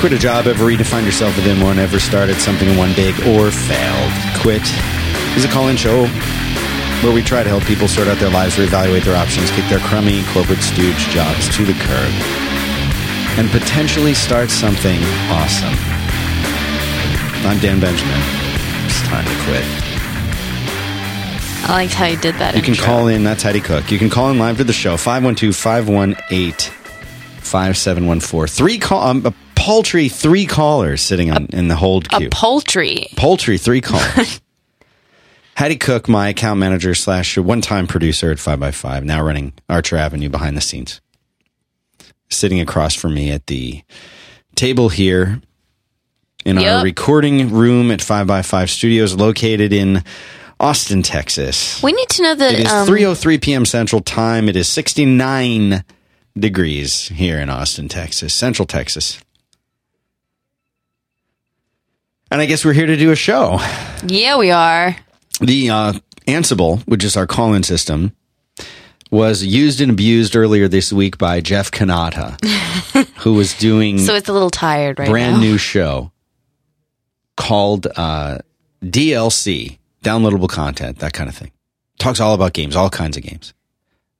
quit a job, ever redefined yourself within one, ever started something in one big, or failed? Quit is a call in show where we try to help people sort out their lives, reevaluate their options, kick their crummy corporate stooge jobs to the curb, and potentially start something awesome. I'm Dan Benjamin. It's time to quit. I liked how you did that. You can intro. call in, that's Heidi Cook. You can call in live to the show, 512 518 5714. Three call, um, paltry three callers sitting on, in the hold queue. a queue. poultry. Poultry, three callers. Hattie Cook, my account manager slash one time producer at 5x5, now running Archer Avenue behind the scenes. Sitting across from me at the table here in our recording room at 5x5 Studios, located in Austin, Texas. We need to know It that is um, 3:03 p.m. Central Time. It is 69 degrees here in Austin, Texas, Central Texas. And I guess we're here to do a show. Yeah, we are. The uh, Ansible, which is our call-in system, was used and abused earlier this week by Jeff Cannata, who was doing So it's a little tired right brand now. new show called uh, DLC, downloadable content, that kind of thing. Talks all about games, all kinds of games.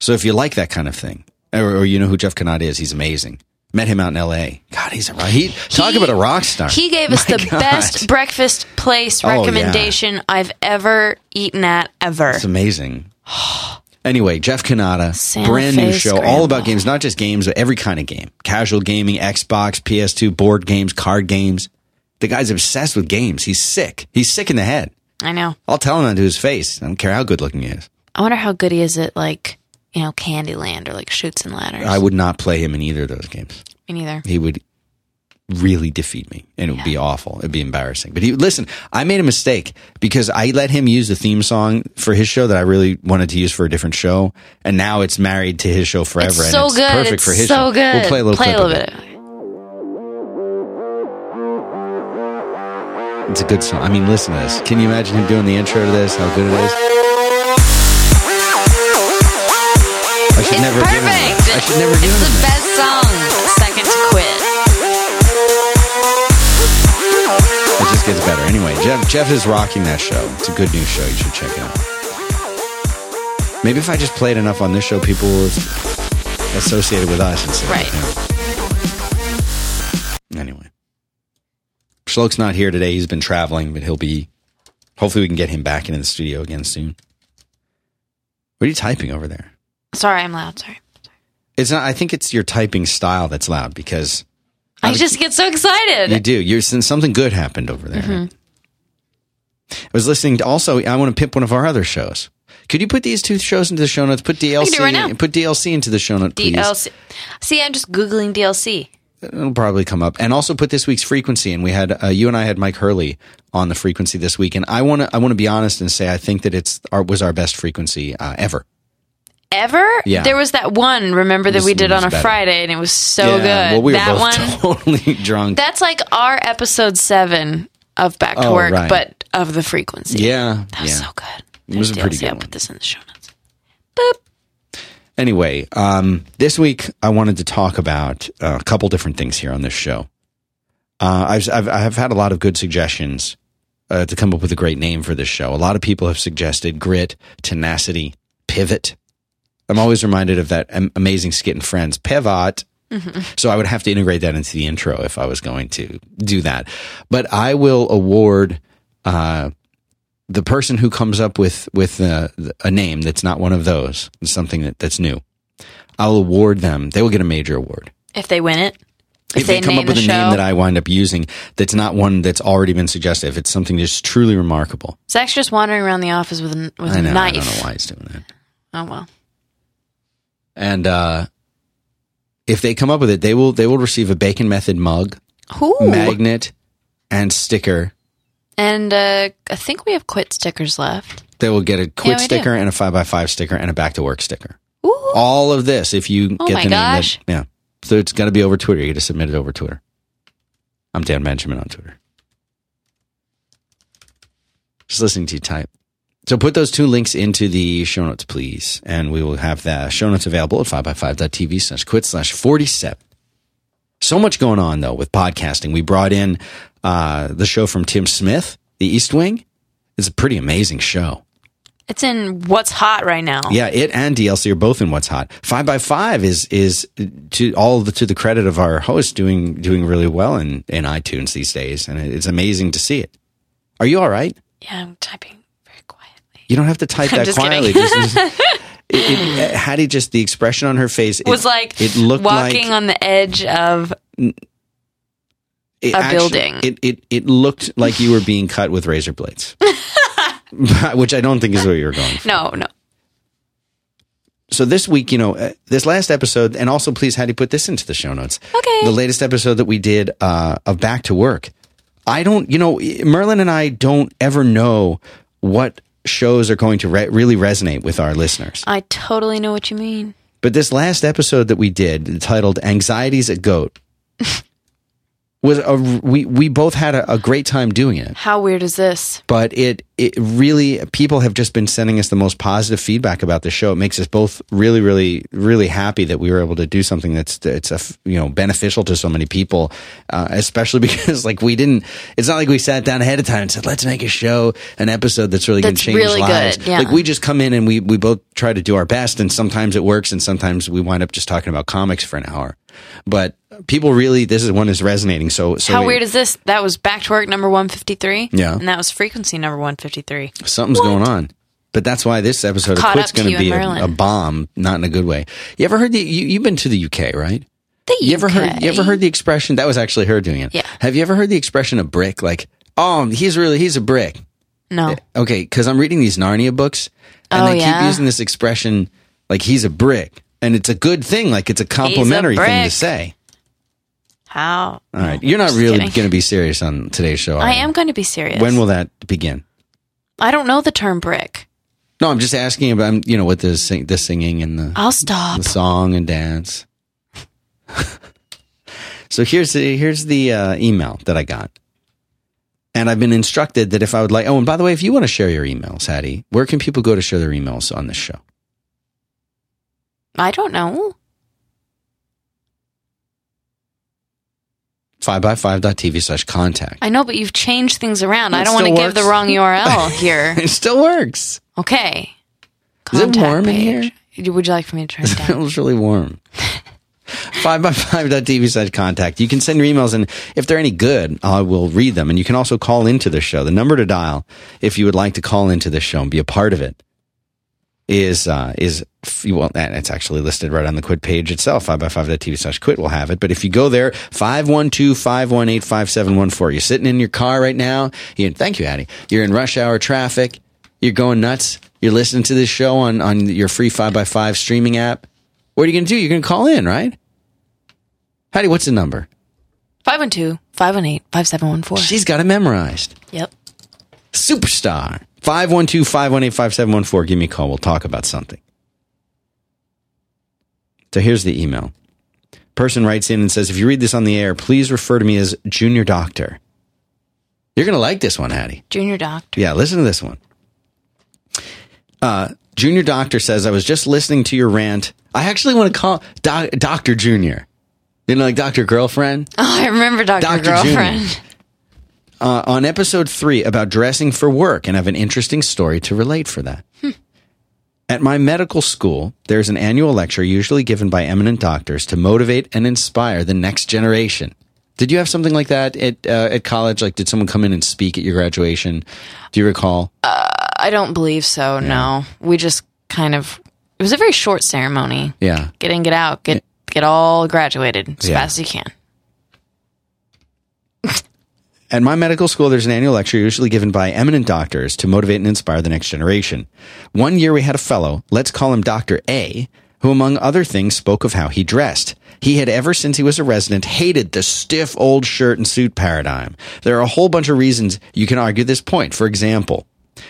So if you like that kind of thing, or, or you know who Jeff Cannata is, he's amazing. Met him out in L.A. God, he's a rock. He, talk about a rock star. He gave us My the God. best breakfast place Oh, recommendation I've ever eaten at ever. It's amazing. Anyway, Jeff Cannata, brand new show, all about games, not just games, but every kind of game. Casual gaming, Xbox, PS2, board games, card games. The guy's obsessed with games. He's sick. He's sick in the head. I know. I'll tell him that to his face. I don't care how good looking he is. I wonder how good he is at like you know Candyland or like Chutes and Ladders. I would not play him in either of those games. Me neither. He would really defeat me and it would be awful. It'd be embarrassing. But he listen, I made a mistake because I let him use the theme song for his show that I really wanted to use for a different show. And now it's married to his show forever. It's and so it's good. perfect it's for his so show. good. We'll play a little play clip a of little it. It's a good song. I mean, listen to this. Can you imagine him doing the intro to this? How good it is? Should It's never give him perfect. I should never give it's him the best song. Second to quit. It just gets better. Anyway, Jeff Jeff is rocking that show. It's a good new show. You should check it out. Maybe if I just played enough on this show, people will associate it with us instead. of Right. him. Anyway, Schloke's not here today. He's been traveling, but he'll be. Hopefully, we can get him back into the studio again soon. What are you typing over there? Sorry, I'm loud. Sorry. It's not. I think it's your typing style that's loud because I just get so excited. You do. You're since something good happened over there. Mm-hmm. I was listening to also. I want to pimp one of our other shows. Could you put these two shows into the show notes? Put DLC. right now. Put DLC into the show notes. please. DLC. See, I'm just googling DLC. It'll probably come up, and also put this week's frequency. And we had uh, you and I had Mike Hurley on the frequency this week, and I want to I want to be honest and say I think that it's our was our best frequency uh, ever. Ever? Yeah. There was that one. Remember that was- we did on a better. Friday, and it was so Yeah, good. Well, we were that both one. totally drunk. That's like our episode seven of Back to Oh, Work, right. but of the frequency. yeah, That was yeah. so good. It was a There's pretty DLC. good I'll one. put this in the show notes. Boop. Anyway, um, this week I wanted to talk about uh, a couple different things here on this show. Uh, I've, I've I've had a lot of good suggestions uh, to come up with a great name for this show. A lot of people have suggested grit, tenacity, pivot. I'm always reminded of that amazing skit in Friends, pivot. So I would have to integrate that into the intro if I was going to do that. But I will award uh, the person who comes up with with uh, a name that's not one of those, something that, that's new. I'll award them. They will get a major award If they win it, if, if they, come up with a show, name that I wind up using that's not one that's already been suggested. If it's something just truly remarkable, Zach's just wandering around the office with a, with I a know. I knife. don't know why he's doing that. Oh well. And uh, if they come up with it, they will they will receive a Bacon Method mug, Ooh. magnet, and sticker. And uh, I think we have quit stickers left. They will get a quit do. sticker and a five x five sticker and a back to work sticker. Ooh. All of this, if you Oh get the name, that, yeah. So it's got to be over Twitter. You got to submit it over Twitter. I'm Dan Benjamin on Twitter. Just listening to you type. So put those two links into the show notes, please, and we will have the show notes available at 5x5.tv slash quit slash 47. So much going on though with podcasting. We brought in uh, the show from Tim Smith, The East Wing. It's a pretty amazing show. It's in what's hot right now. Yeah, it and DLC are both in What's Hot. Five by Five is is to all the, to the credit of our host doing doing really well in in iTunes these days, and it's amazing to see it. Are you all right? Yeah, I'm typing. You don't have to type I'm that just quietly. kidding. Just- it, it, Hattie, just the expression on her face it, was like it looked walking like on the edge of a building. It, it it looked like you were being cut with razor blades, which I don't think is what you're going. For. no, no. So this week, you know, uh, this last episode, and also please, Hattie, put this into the show notes. Okay. The latest episode that we did uh, of Back to Work. I don't, you know, Merlin and I don't ever know what shows are going to re- really resonate with our listeners. I totally know what you mean. But this last episode that we did, titled "Anxieties at Goat," was a we we both had a, a great time doing it. How weird is this? But it it really people have just been sending us the most positive feedback about the show. It makes us both really really really happy that we were able to do something that's it's a you know beneficial to so many people, uh, especially because like we didn't. It's not like we sat down ahead of time and said let's make a show an episode that's really going to change really lives. good, yeah. Like we just come in and we we both try to do our best, and sometimes it works, and sometimes we wind up just talking about comics for an hour. But people really, this is one is resonating. So, so How we- weird is this? That was back to work number 153. Yeah. And that was frequency number 153. something's going on. But that's why this episode of Quit's going to be a, a bomb, not in a good way. You ever heard the? You, you've been to the UK, right? The You ever heard? You ever heard the expression? That was actually her doing it. Yeah. Have you ever heard the expression "a brick"? Like, oh, he's really he's a brick. No. Okay, because I'm reading these Narnia books, and Oh, they keep using this expression like he's a brick, and it's a good thing. Like it's a complimentary thing to say. How? All right, you're not really going to be serious on today's show. are I am going to be serious. When will that begin? I don't know the term brick. No, I'm just asking about you know with the sing, the singing and the I'll stop. the song and dance. so here's the here's the uh, email that I got, and I've been instructed that if I would like. Oh, and by the way, if you want to share your emails, Hattie, where can people go to share their emails on this show? I don't know. Five by five dot TV slash contact. I know, but you've changed things around. I don't want to give the wrong URL here. It still works. Okay. Is it Contact warm in page. Would you like for me to turn it It was really warm. Five by five dot TV slash contact. You can send your emails, and if they're any good, I will read them. And you can also call into the show. The number to dial if you would like to call into the show and be a part of it is uh, is well, and it's actually listed right on the quit page itself. Five by five dot TV slash quit will have it. But if you go there, 512-518-5714. You're sitting in your car right now. You, thank you, Addie. You're in rush hour traffic. You're going nuts. You're listening to this show on on your free five by five streaming app. What are you going to do? You're going to call in, right? Hattie, what's the number? 512 518 5714. She's got it memorized. Yep. Superstar. 512 518 5714. Give me a call. We'll talk about something. So here's the email. Person writes in and says, if you read this on the air, please refer to me as Junior Doctor. You're going to like this one, Hattie. Junior doctor. Yeah, listen to this one. Uh, Junior Doctor says, I was just listening to your rant. I actually want to call doc, Dr. Junior. You know, like Dr. Girlfriend? Oh, I remember Dr. Dr. Girlfriend. Junior. uh, on episode three about dressing for work and have an interesting story to relate for that. At my medical school, there's an annual lecture usually given by eminent doctors to motivate and inspire the next generation. Did you have something like that at uh, at college? Like, did someone come in and speak at your graduation? Do you recall? I don't believe so, no. We just kind of, it was a very short ceremony. Yeah. Get in, get out, get get all graduated as Yeah. fast as you can. At my medical school, there's an annual lecture usually given by eminent doctors to motivate and inspire the next generation. One year we had a fellow, let's call him Dr. A, who among other things spoke of how he dressed. He had ever since he was a resident hated the stiff old shirt and suit paradigm. There are a whole bunch of reasons you can argue this point. For example,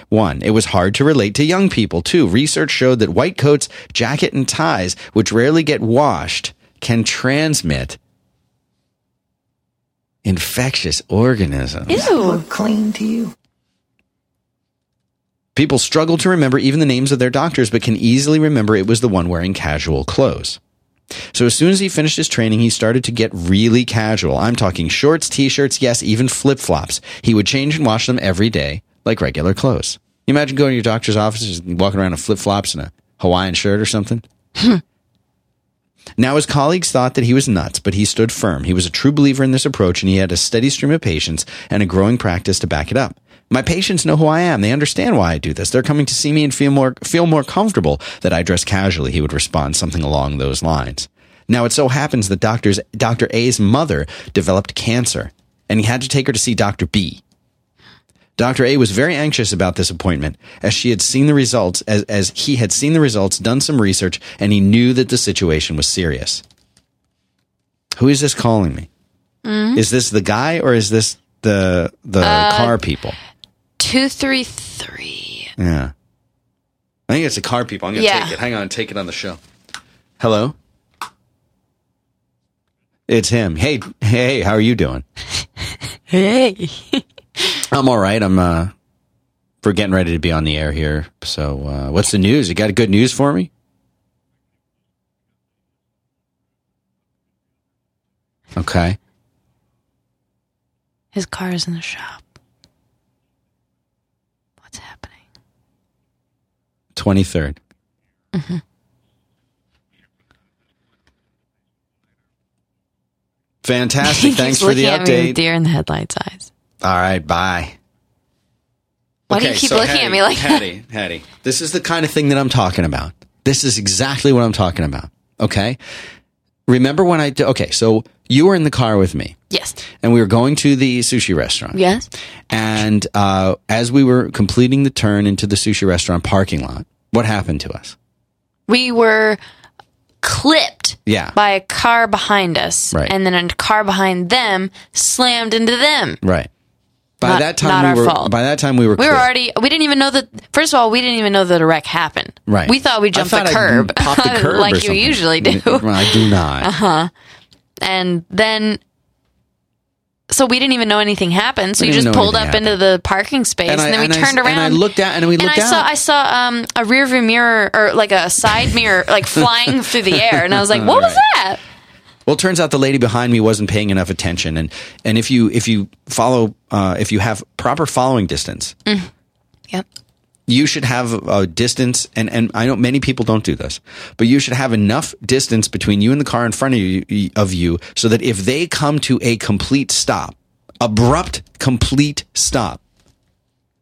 one, it was hard to relate to young people. Two, research showed that white coats, jacket, and ties, which rarely get washed, can transmit infectious organisms. Ew. look clean to you. People struggle to remember even the names of their doctors, but can easily remember it was the one wearing casual clothes. So as soon as he finished his training, he started to get really casual. I'm talking shorts, t-shirts, yes, even flip-flops. He would change and wash them every day like regular clothes. You imagine going to your doctor's office and walking around in flip-flops and a Hawaiian shirt or something? Hmm. Now, his colleagues thought that he was nuts, but he stood firm. He was a true believer in this approach, and he had a steady stream of patients and a growing practice to back it up. My patients know who I am. They understand why I do this. They're coming to see me and feel more feel more comfortable that I dress casually. He would respond something along those lines. Now, it so happens that doctor's, Dr. A's mother developed cancer, and he had to take her to see Dr. B. Dr. A was very anxious about this appointment as she had seen the results, as, as he had seen the results, done some research, and he knew that the situation was serious. Who is this calling me? Mm-hmm. Is this the guy or is this the the uh, car people? Two three three. Yeah. I think it's the car people. I'm going to Yeah. take it. Hang on, take it on the show. Hello? It's him. Hey, hey, how are you doing? Hey. I'm all right. I'm uh we're getting ready to be on the air here. So, uh what's the news? You got good news for me? Okay. His car is in the shop. What's happening? 23rd. Fantastic. Thanks for the looking at me with update. deer in the headlights eyes. All right, bye. Why do you keep looking at me like that? Hattie, Hattie, this is the kind of thing that I'm talking about. This is exactly what I'm talking about. Okay. Remember when I, d- okay, so you were in the car with me Yes. and we were going to the sushi restaurant. Yes. And uh, as we were completing the turn into the sushi restaurant parking lot, what happened to us? We were clipped Yeah. by a car behind us. Right. And then a car behind them slammed into them. Right. By Not- that time, not we our were. fault. By that time, we were. We were already, we didn't even know that, first of all, we didn't even know that a wreck happened. Right. We thought we I jumped thought the I curb. the curb, like you usually do. I do not. Uh huh. And then, so we didn't even know anything happened. So We you just pulled up anything into the parking space, and, I- then we I- turned around. and I looked out, and we and looked I saw. I saw um, a rear view mirror or like a side mirror like flying through the air, and I was like, "What was that?" Well, it turns out the lady behind me wasn't paying enough attention, and and if you if you follow uh, if you have proper following distance, Yep. you should have a distance, and and I know many people don't do this, but you should have enough distance between you and the car in front of you of you, so that if they come to a complete stop, abrupt complete stop,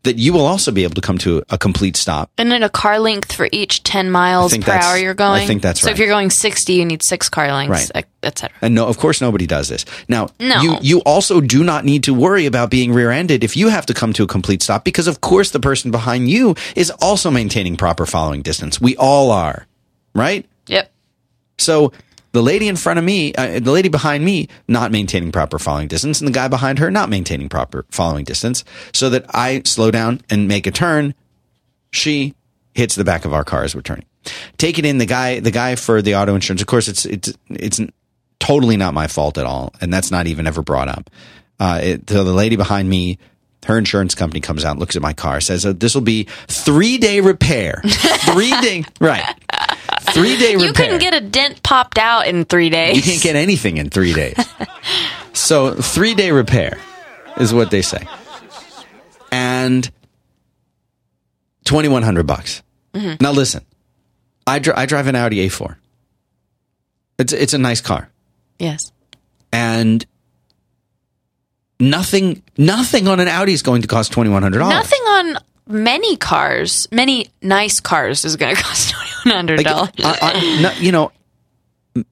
that you will also be able to come to a complete stop. And then a car length for each ten miles think per hour you're going. I think that's So right. if you're going sixty, you need six car lengths, Right. etc. And no, of course, nobody does this. Now, No. you you also do not need to worry about being rear-ended if you have to come to a complete stop, because of course the person behind you is also maintaining proper following distance. We all are, right? Yep. So the lady in front of me, uh, the lady behind me, not maintaining proper following distance, and the guy behind her not maintaining proper following distance, so that I slow down and make a turn. She hits the back of our car as we're turning. Take it in the guy, the guy for the auto insurance. Of course, it's it's it's totally not my fault at all, and that's not even ever brought up. Uh, it, so the lady behind me, her insurance company comes out, looks at my car, says uh, this will be three day repair, three day right, three day repair. You couldn't get a dent popped out in three days. You can't get anything in three days. so three day repair is what they say, and twenty one hundred bucks. Mm-hmm. Now listen, I dri I drive an Audi A four. It's it's a nice car, Yes. and nothing nothing on an Audi is going to cost twenty one hundred dollars. Nothing on many cars, many nice cars, is going to cost twenty one hundred dollars. I- I- no, you know,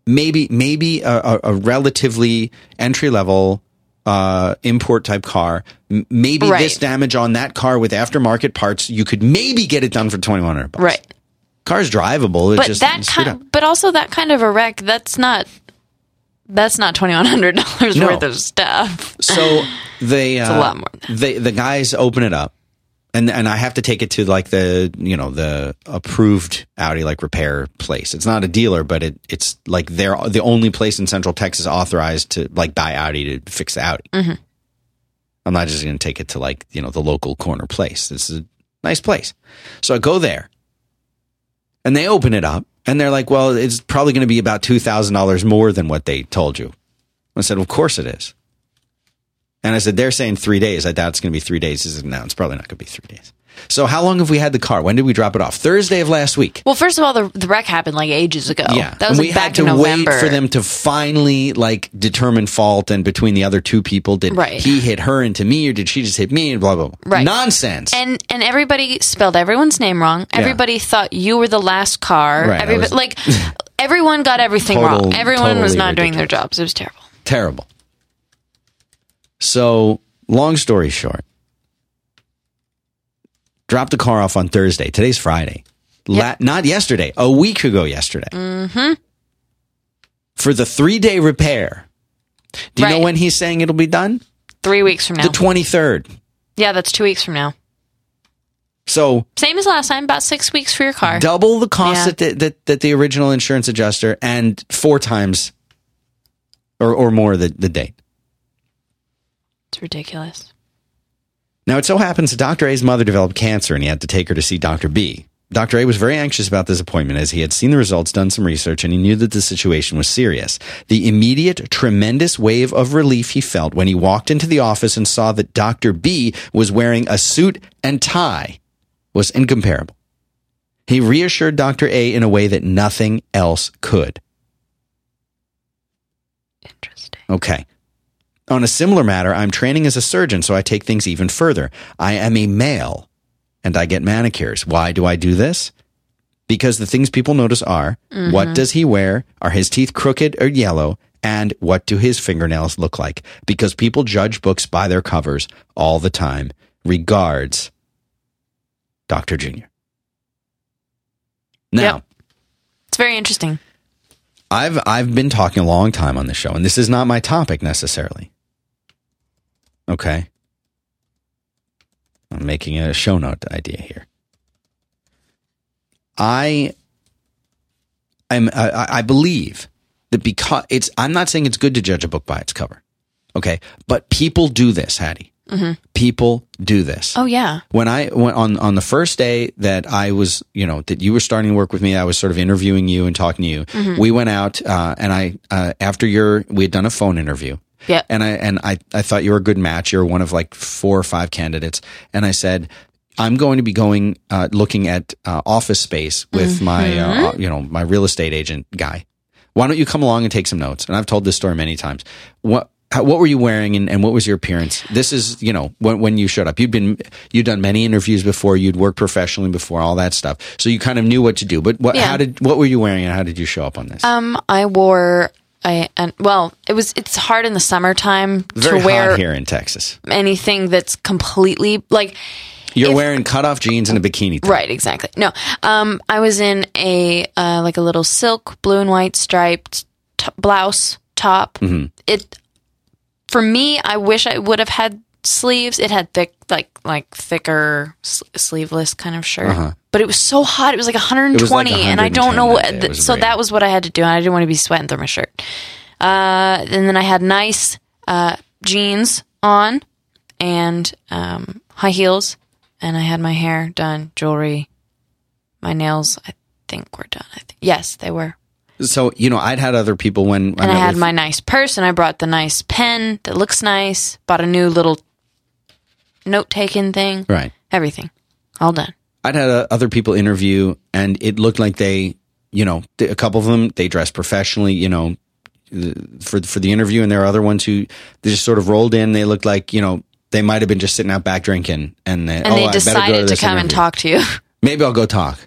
maybe maybe a, a, relatively entry level uh, import type car. Maybe Right. this damage on that car with aftermarket parts, you could maybe get it done for twenty one hundred bucks. right. Car's drivable. It's But just that kind, but also that kind of a wreck. That's not. That's not twenty one hundred dollars No. worth of stuff. So they uh, a lot more than They the guys open it up, and and I have to take it to like the you know the approved Audi like repair place. It's not a dealer, but it it's like they're the only place in Central Texas authorized to like buy Audi to fix the Audi. Mm-hmm. I'm not just going to take it to like you know the local corner place. This is a nice place, so I go there, and they open it up, And they're like, well, it's probably going to be about $2,000 more than what they told you. I said, of course it is. And I said, they're saying three days. I doubt it's going to be three days. He said, no, it's probably not going to be three days. So how long have we had the car? When did we drop it off? Thursday of last week. Well, first of all, the, the wreck happened like ages ago. Yeah, that was and like we back had to in November. wait for them to finally like determine fault. And between the other two people, did Right. he hit her into me, or did she just hit me? And blah blah blah. Right. Nonsense. and and everybody spelled everyone's name wrong. Everybody thought you were the last car. Right, I Everybody, was- like everyone got everything Total- wrong. Everyone was totally not doing their jobs. It was terrible. Terrible. So, long story short, dropped the car off on Thursday. Today's Friday. La- not yesterday, a week ago yesterday. Mm-hmm. For the three day repair. Do you know when he's saying it'll be done? Three weeks from now. The 23rd. yeah, that's two weeks from now. So, Same as last time. About six weeks for your car. double the cost Yeah. that, the, that that the original insurance adjuster and four times or, or more the, the date. It's ridiculous. Now, it so happens that Dr. A's mother developed cancer and he had to take her to see Dr. B. Dr. A was very anxious about this appointment as he had seen the results, done some research, and he knew that the situation was serious. The immediate, tremendous wave of relief he felt when he walked into the office and saw that Dr. B was wearing a suit and tie was incomparable. He reassured Dr. A in a way that nothing else could. Interesting. Okay. On a similar matter, I'm training as a surgeon, so I take things even further. I am a male and I get manicures. Why do I do this? Because the things people notice are what mm-hmm. does he wear? Are his teeth crooked or yellow? And what do his fingernails look like? Because people judge books by their covers all the time. Regards, Dr. Junior. Now, Yep. It's very interesting. I've I've been talking a long time on this show, and this is not my topic necessarily. Okay. I'm making a show note idea here. I I'm I, I believe that because it's I'm not saying it's good to judge a book by its cover. Okay. But people do this, Hattie. People do this Oh yeah. when I went on on the first day that I was, you know, that you were starting to work with me, I was sort of interviewing you and talking to you. Mm-hmm. We went out, uh, and I uh, after your we had done a phone interview. Yep. And I and I I thought you were a good match. You're one of like four or five candidates, and I said. I'm going to be going uh, looking at uh, office space with my uh, Mm-hmm. you know my real estate agent guy. Why don't you come along and take some notes? And I've told this story many times. What how, what were you wearing and, and what was your appearance? This is you know when when you showed up. You'd been you'd done many interviews before. You'd worked professionally before. All that stuff. So you kind of knew what to do. But what Yeah. how did what were you wearing and how did you show up on this? Um, I wore I and well, it was it's hard in the summertime Very to wear hot here in Texas. anything that's completely like You're if- wearing cutoff jeans and a bikini. top. right exactly. No, um, I was in a uh, like a little silk blue and white striped t- blouse top. Mm-hmm. It for me, I wish I would have had sleeves. It had thick like like thicker sleeveless kind of shirt. But it was so hot. It was like 120, Uh-huh. like and I don't know what. that th- so that was what I had to do. and I didn't want to be sweating through my shirt. Uh, and then I had nice uh, jeans on and um, high heels, and I had my hair done, jewelry, my nails. I think were done. I think yes, they were. So you know, I'd had other people when, when And I had my nice purse, and I brought the nice pen that looks nice. Bought a new little note taking thing. right. Everything, all done. I'd had uh, other people interview, and it looked like they, you know, a couple of them they dressed professionally, you know, for for the interview, and there are other ones who they just sort of rolled in. They looked like you know they might have been just sitting out back drinking, and they, And oh, they decided to, this come and talk to you. Maybe I'll go talk.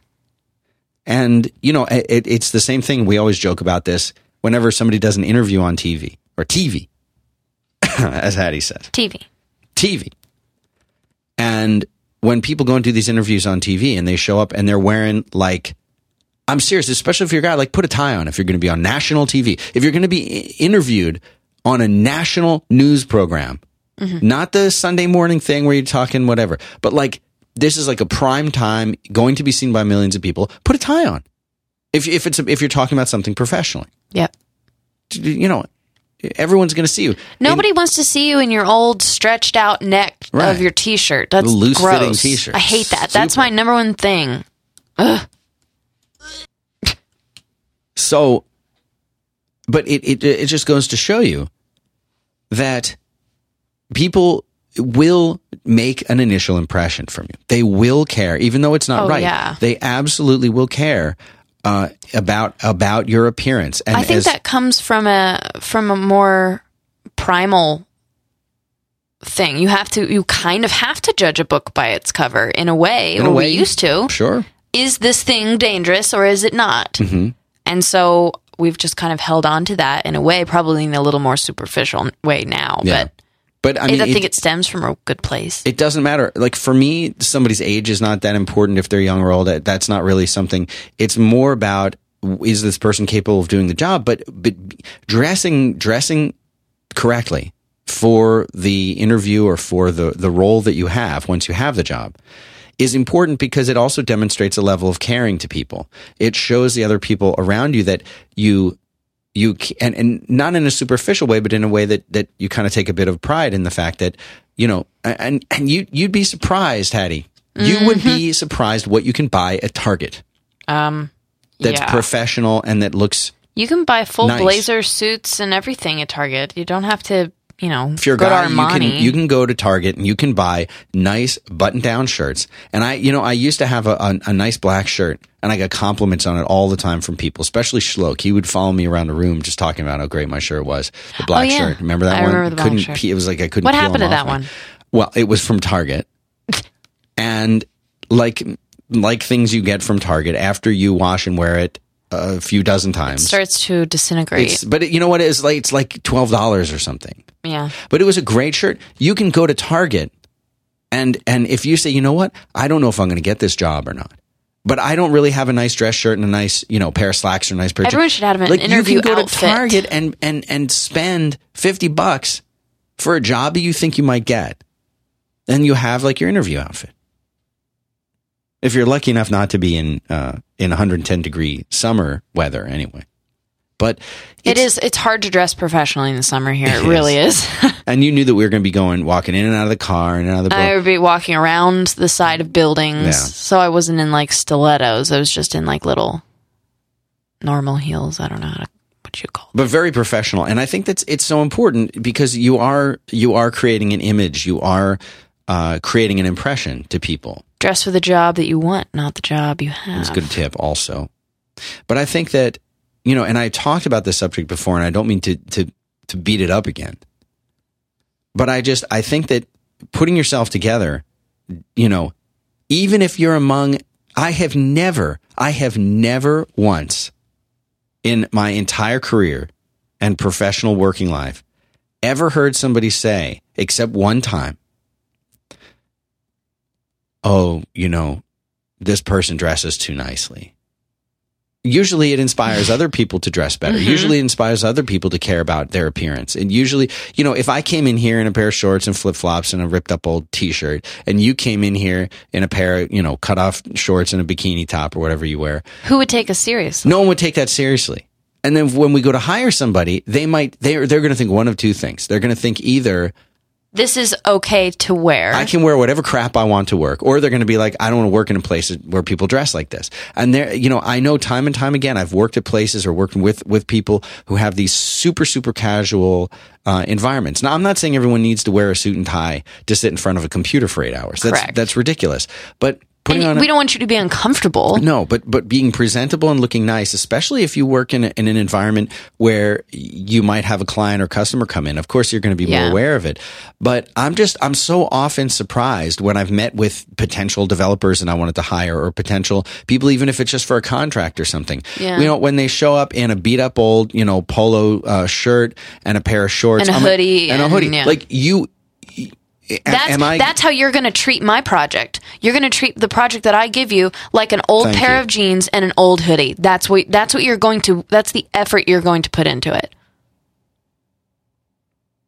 And you know, it, it, it's the same thing. We always joke about this whenever somebody does an interview on TV or TV, as Hattie says. TV. TV. And when people go and do these interviews on TV and they show up and they're wearing like, I'm serious, especially if you're a guy, like put a tie on if you're going to be on national TV. If you're going to be interviewed on a national news program, mm-hmm. not the Sunday morning thing where you're talking whatever, but like this is like a prime time going to be seen by millions of people. Put a tie on. If, if it's, if you're talking about something professionally, Yep. you know, everyone's going to see you. Nobody wants to see you in your old stretched out neck Right. of your t-shirt. That's The loose-fitting t-shirt. I hate that. That's my number one thing. So, but it, it it just goes to show you that people will make an initial impression from you. They will care, even though it's not Oh, right. yeah. They absolutely will care uh, about about your appearance. And I think as- that comes from a from a more primal thing. You have to you kind of have to judge a book by its cover in a way, In a or way, we used to. sure. Is this thing dangerous or is it not? Mm-hmm. And so we've just kind of held on to that in a way, probably in a little more superficial way now. Yeah. But But I mean, I, think it, it stems from a good place. it doesn't matter. Like for me, somebody's age is not that important if they're young or old. That- That's not really something. It's more about is this person capable of doing the job? But but dressing dressing correctly for the interview or for the the role that you have once you have the job is important because it also demonstrates a level of caring to people. It shows the other people around you that you you and, and not in a superficial way, but in a way that that you kind of take a bit of pride in the fact that you know and and you you'd be surprised, Hattie. You would be surprised what you can buy at Target Um, that's yeah. professional and that looks. you can buy full Nice. blazer suits and everything at Target. You don't have to, you know, If you're a guy, you can you can go to Target and you can buy nice button-down shirts. And I, you know, I used to have a, a, a nice black shirt, and I got compliments on it all the time from people, especially Schloke. He would follow me around the room just talking about how great my shirt was. The black Oh, yeah. shirt, remember that I one? remember the black couldn't, shirt. pe- It was like I couldn't. What peel happened to that me. one? Well, it was from Target, and like like things you get from Target after you wash and wear it a few dozen times. It starts to disintegrate. it's, but it, you know what? It's like it's like twelve dollars or something. yeah. But it was a great shirt. You can go to Target and and if you say, you know what, I don't know if I'm going to get this job or not. But I don't really have a nice dress shirt and a nice, you know, pair of slacks or a nice pair of Everyone should have an like interview you can go outfit. to Target and and and spend 50 bucks for a job that you think you might get. Then you have like your interview outfit. If you're lucky enough not to be in uh in 110 degree summer weather anyway. But It it's- It's hard to dress professionally in the summer here. It, It really is. and you knew that we were going to be going walking in and out of the car and out of the I would be walking around the side of buildings, Yeah. so I wasn't in like stilettos. I was just in like little normal heels. I don't know how to, what you call. Them. but very professional and i think that's it's so important because you are you are creating an image you are uh, creating an impression to people Dress for the job that you want, not the job you have. it's a good tip also but i think that you know and i talked about this subject before and i don't mean to to to beat it up again but i just i think that putting yourself together you know even if you're among i have never i have never once in my entire career and professional working life ever heard somebody say, except one time, oh, you know, this person dresses too nicely. Usually it inspires other people to dress better. Mm-hmm. Usually it inspires other people to care about their appearance. And usually, you know, if I came in here in a pair of shorts and flip flops and a ripped up old t shirt, and you came in here in a pair of, you know, cut off shorts and a bikini top or whatever you wear, Who would take us seriously? no one would take that seriously. And then when we go to hire somebody, they might they're they're going to think one of two things. They're going to think either This is okay to wear. I can wear whatever crap I want to work, or they're going to be like, I don't want to work in a place where people dress like this. And there, you know, I know time and time again, I've worked at places or worked with with people who have these super super casual uh, environments. Now, I'm not saying everyone needs to wear a suit and tie to sit in front of a computer for eight hours. That's Correct. that's ridiculous. But putting and on a, we don't want you to be uncomfortable. no, but but being presentable and looking nice, especially if you work in, a, in an environment where you might have a client or customer come in. Of course, you're going to be more aware of it. But I'm just I'm so often surprised when I've met with potential developers and I wanted to hire or potential people, even if it's just for a contract or something. Yeah. You know, when they show up in a beat up old you know polo uh, shirt and a pair of shorts And a I'm hoodie and a hoodie, yeah. like you. That's I? that's how you're going to treat my project. You're going to treat the project that I give you like an old pair you. of jeans and an old hoodie. That's what that's what you're going to that's the effort you're going to put into it.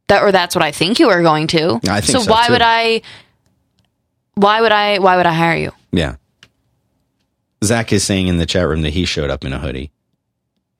That or that's what I think you are going to. I think so, so why too. would I why would I why would I hire you? Yeah. Zach is saying in the chat room that he showed up in a hoodie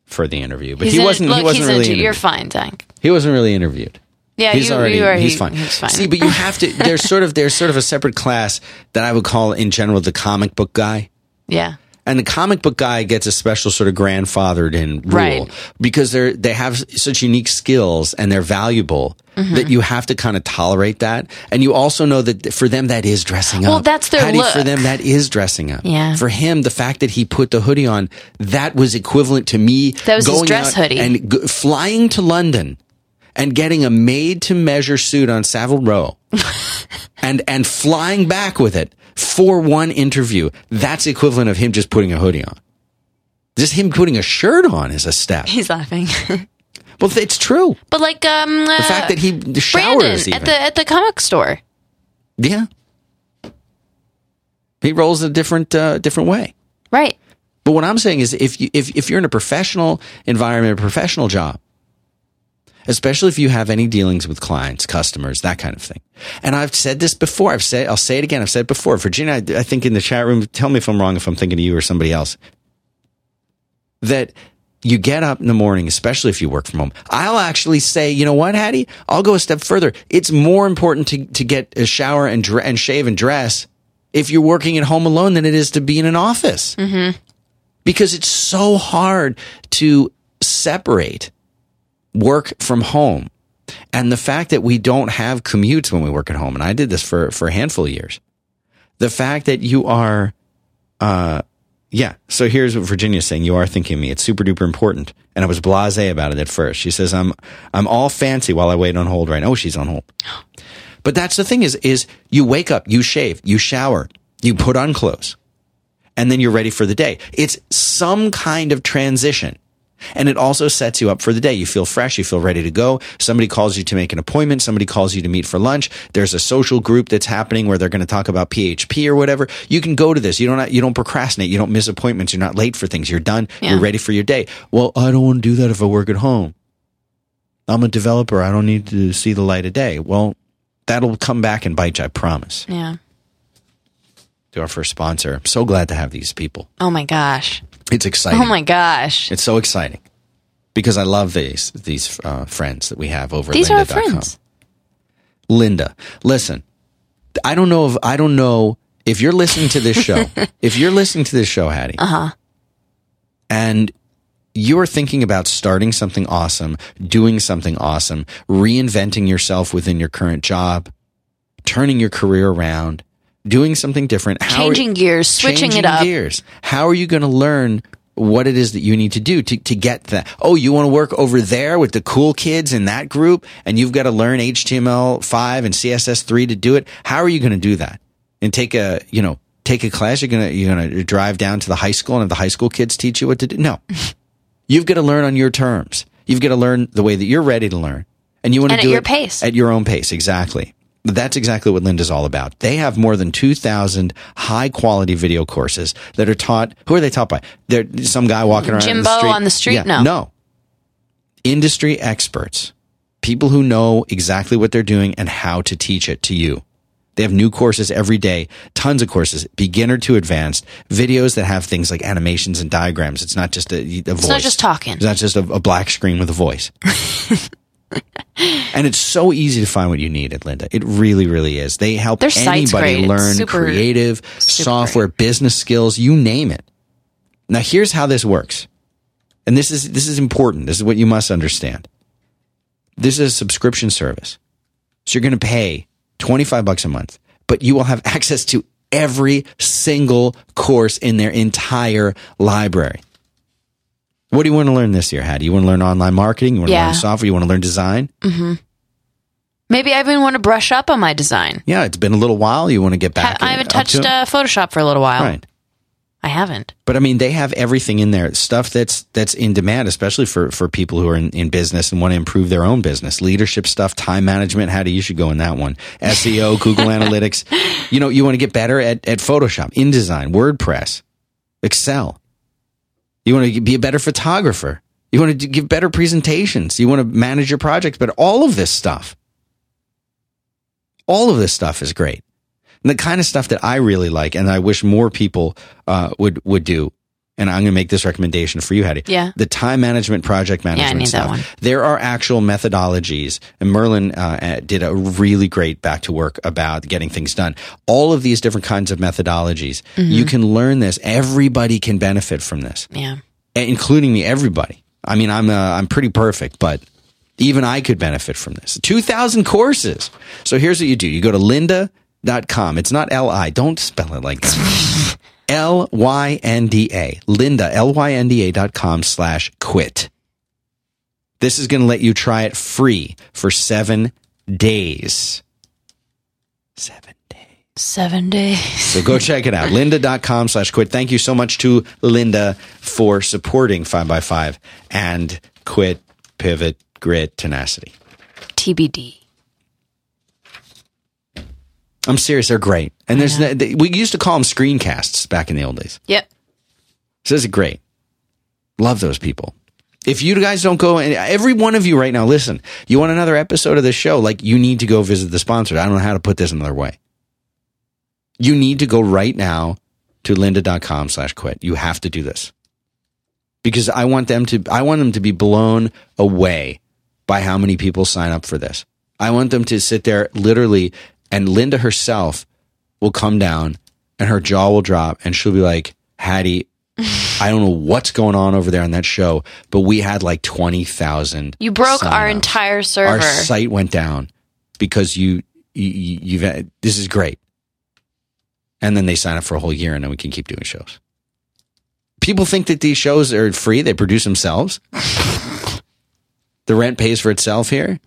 for the interview, but He's he wasn't. look, he wasn't really. into, interviewed. you're fine, Zach. He wasn't really interviewed. Yeah, he's you, already. you are, he's he- fine. He's fine. See, but you have to. There's sort of there's sort of a separate class that I would call in general the comic book guy, yeah. And the comic book guy gets a special sort of grandfathered in rule Right. because they're they have such unique skills and they're valuable Mm-hmm. that you have to kind of tolerate that. And you also know that for them that is dressing Well, up. Well, that's their Hattie, For them that is dressing up. Yeah. For him, the fact that he put the hoodie on, that was equivalent to me That was his going dress out hoodie. and g- flying to London and getting a made to measure suit on Savile Row and and flying back with it for one interview. That's equivalent of him just putting a hoodie on. Just him putting a shirt on is a step. He's laughing. Well, it's true. but like um The fact that he showers Brandon even. at the at the comic store. yeah. He rolls a different uh, different way. Right. But what I'm saying is if you if, if you're in a professional environment, a professional job, especially if you have any dealings with clients, customers, that kind of thing. And I've said this before. I've said I'll say it again. I've said it before. Virginia, I, I think in the chat room, tell me if I'm wrong if I'm thinking of you or somebody else. That you get up in the morning, especially if you work from home. I'll actually say, you know what, Hattie? I'll go a step further. It's more important to, to get a shower and, dre- and shave and dress if you're working at home alone than it is to be in an office mm-hmm. because it's so hard to separate work from home. And the fact that we don't have commutes when we work at home, and I did this for, for a handful of years. The fact that you are, uh, yeah. So here's what Virginia's saying. You are thinking me. It's super duper important. And I was blasé about it at first. She says, I'm, I'm all fancy while I wait on hold right now. Oh, she's on hold. But that's the thing is, is you wake up, you shave, you shower, you put on clothes and then you're ready for the day. It's some kind of transition. And it also sets you up for the day. You feel fresh. You feel ready to go. Somebody calls you to make an appointment. Somebody calls you to meet for lunch. There's a social group that's happening where they're going to talk about PHP or whatever. You can go to this. You don't, you don't procrastinate. You don't miss appointments. You're not late for things. You're done. Yeah. You're ready for your day. Well, I don't want to do that if I work at home. I'm a developer. I don't need to see the light of day. Well, that'll come back and bite you. I promise. Yeah. To our first sponsor. I'm so glad to have these people. Oh my gosh. It's exciting. Oh my gosh. It's so exciting because I love these these uh, friends that we have over These at are our friends. Lynda, listen, I don't know if I don't know if you're listening to this show. if you're listening to this show, Hattie, uh Uh-huh. huh, and you're thinking about starting something awesome, doing something awesome, reinventing yourself within your current job, turning your career around, doing something different, how are- Changing gears, switching it changing up. gears. How are you going to learn what it is that you need to do to, to get that? Oh, you want to work over there with the cool kids in that group and you've got to learn HTML5 and CSS3 to do it. How are you going to do that? And take a, you know, take a class. You're going to, you're going to drive down to the high school and have the high school kids teach you what to do. No, you've got to learn on your terms. You've got to learn the way that you're ready to learn. And you want to do your it pace. At your own pace. Exactly. That's exactly what Lynda's all about. They have more than 2,000 high quality video courses that are taught. Who are they taught by? They're some guy walking around Jimbo the street. on the street? Yeah, No. No. Industry experts. People who know exactly what they're doing and how to teach it to you. They have new courses every day, tons of courses, beginner to advanced, videos that have things like animations and diagrams. It's not just a, a voice. It's not just talking. It's not just a, a black screen with a voice. and it's so easy to find what you need at Lynda. It really, really is. They help Their anybody great. Learn super- creative software, business skills, you name it. Now here's how this works. And this is this is important. This is what you must understand. This is a subscription service. So you're going to pay 25 bucks a month, but you will have access to every single course in their entire library. What do you want to learn this year, Hattie? You want to learn online marketing? You want to learn software? You want to learn design? Maybe I even want to brush up on my design. Yeah, it's been a little while. You want to get back. To it. I haven't to touched it? uh, Photoshop for a little while. right. I haven't. But I mean, they have everything in there. Stuff that's that's in demand, especially for for people who are in, in business and want to improve their own business. Leadership stuff, time management. How do you should go in that one? SEO, Google Analytics. You know, you want to get better at at Photoshop, InDesign, WordPress, Excel. You want to be a better photographer. You want to give better presentations. You want to manage your projects. But all of this stuff, all of this stuff is great. And the kind of stuff that I really like and I wish more people uh, would would do and I'm going to make this recommendation for you, Hattie. Yeah. The time management, project management need that stuff. one. There are actual methodologies, and Merlin uh, uh, did a really great back to work about getting things done. All of these different kinds of methodologies, Mm-hmm. you can learn this. Everybody can benefit from this, Yeah. including me. Everybody. I mean, I'm uh, I'm pretty perfect, but even I could benefit from this. 2,000 courses. So here's what you do. You go to lynda.com. It's not L-I. Don't spell it like that. L-Y-N-D-A. Lynda, L-Y-N-D-A dot com slash quit. This is going to let you try it free for seven days. Seven days. Seven days. So go check it out. Lynda.com slash quit. Thank you so much to Lynda for supporting 5x5 and quit, pivot, grit, tenacity. TBD. I'm serious. They're great. And there's, no, they, we used to call them screencasts back in the old days. Yep. So this is great. Love those people. If you guys don't go, and every one of you right now, listen, you want another episode of this show, like you need to go visit the sponsor. I don't know how to put this another way. You need to go right now to lynda.com slash quit. You have to do this because I want them to, I want them to be blown away by how many people sign up for this. I want them to sit there literally and Lynda herself will come down and her jaw will drop and she'll be like, Haddie, I don't know what's going on over there on that show, but we had like 20,000. You broke our entire server. Our site went down because you, you you've, had- this is great. And then they sign up for a whole year and then we can keep doing shows. People think that these shows are free. They produce themselves. the rent pays for itself here.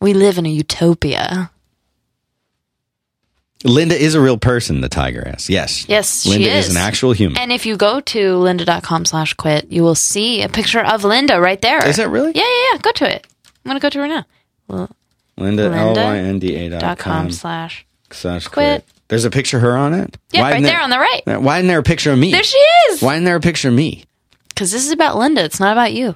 we live in a utopia. Lynda is a real person, the tiger ass. Yes. Yes, she Lynda is. an actual human. And if you go to lynda.com slash quit, you will see a picture of Lynda right there. Is that really? Yeah, yeah, yeah. Go to it. I'm going to go to her now. Lynda, Lynda L-Y-N-D-A dot Dot com slash. slash quit. quit. There's a picture of her on it? Yeah, Why right isn't there on the right. Why isn't there a picture of me? There she is. Why isn't there a picture of me? Because this is about Lynda. It's not about you.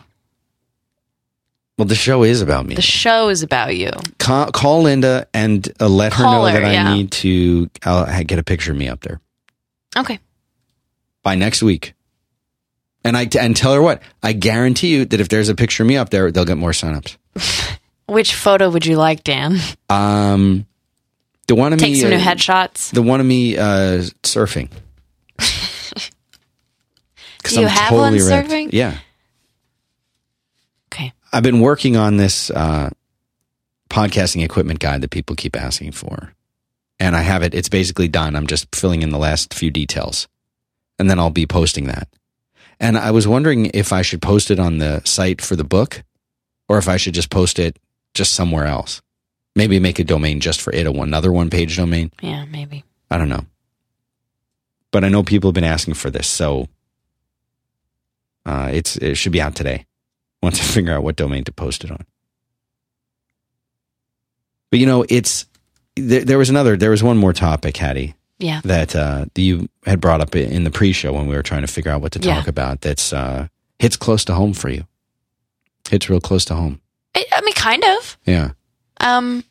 Well, the show is about me. The show is about you. call, call Lynda and uh, let her Call know her, that I yeah. need to I'll get a picture of me up there Okay. by next week. And I and tell her what I guarantee you that if there's a picture of me up there, they'll get more signups. Which photo would you like, Dan? Um, the one of Take me, some new uh, headshots. the one of me uh, surfing. Do you have one wrecked. surfing? Yeah. I've been working on this uh, podcasting equipment guide that people keep asking for. And I have it. It's basically done. I'm just filling in the last few details. And then I'll be posting that. And I was wondering if I should post it on the site for the book or if I should just post it just somewhere else. Maybe make a domain just for it, a one, another one page domain. Yeah, maybe. I don't know. But I know people have been asking for this. So uh, it's, it should be out today once I figure out what domain to post it on. But you know, it's there, there was another, there was one more topic, Haddie, Yeah. that uh, you had brought up in the pre-show when we were trying to figure out what to talk Yeah. about. That's uh, hits close to home for you. Hits real close to home. I, I mean, kind of. Yeah, Um,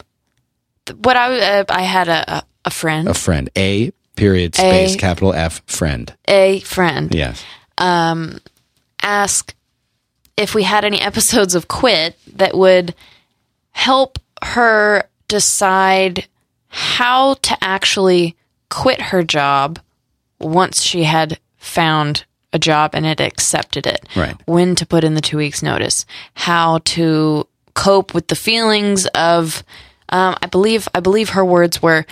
what I uh, I had a a, a friend, a friend. A period space capital F friend. a friend, Yes. um, ask if we had any episodes of Quit that would help her decide how to actually quit her job once she had found a job and had accepted it. Right. When to put in the two weeks notice, how to cope with the feelings of, um, I believe, I believe her words were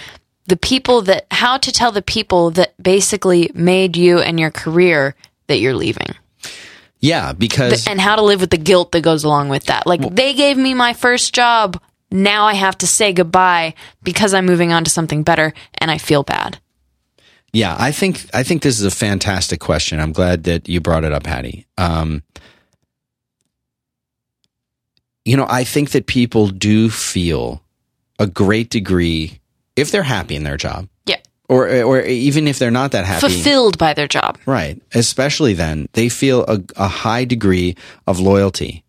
the people that, how to tell the people that basically made you and your career that you're leaving Yeah, because and how to live with the guilt that goes along with that. Like they gave me my first job. Now I have to say goodbye because I'm moving on to something better and I feel bad. Yeah, I think I think this is a fantastic question. I'm glad that you brought it up, Haddie. Um, you know, I think that people do feel a great degree if they're happy in their job. Or or even if they're not that happy, Fulfilled by their job. right? Especially then, they feel a, a high degree of loyalty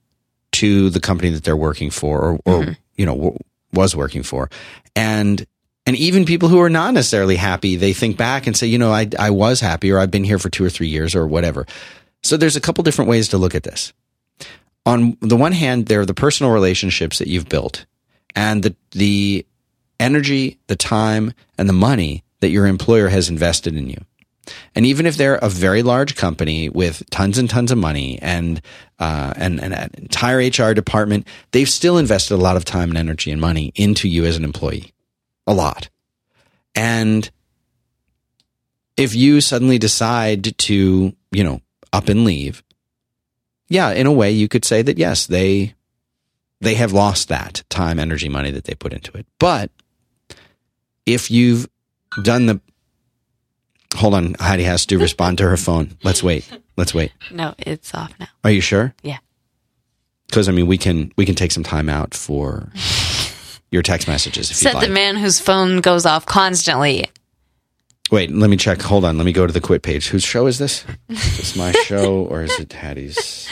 to the company that they're working for, or, or mm-hmm. you know, w- was working for, and And even people who are not necessarily happy, they think back and say, you know, I, I was happy or I've been here for two or three years or whatever. So there's a couple different ways to look at this. On the one hand, there are the personal relationships that you've built and the, the energy, the time and the money that your employer has invested in you. And even if they're a very large company with tons and tons of money and, uh, and, and an entire HR department, they've still invested a lot of time and energy and money into you as an employee. A lot. And if you suddenly decide to, you know, up and leave, yeah, in a way you could say that yes, they, they have lost that time, energy, money that they put into it. But if you've done the Hold on. Heidi has to respond to her phone. Let's wait. Let's wait. No, it's off now. Are you sure? Yeah. Because I mean, we can we can take some time out for your text messages if you Said like. the man whose phone goes off constantly. Wait, let me check. Hold on. Let me go to the quit page. Whose show is this? Is this my show or is it Haddie's?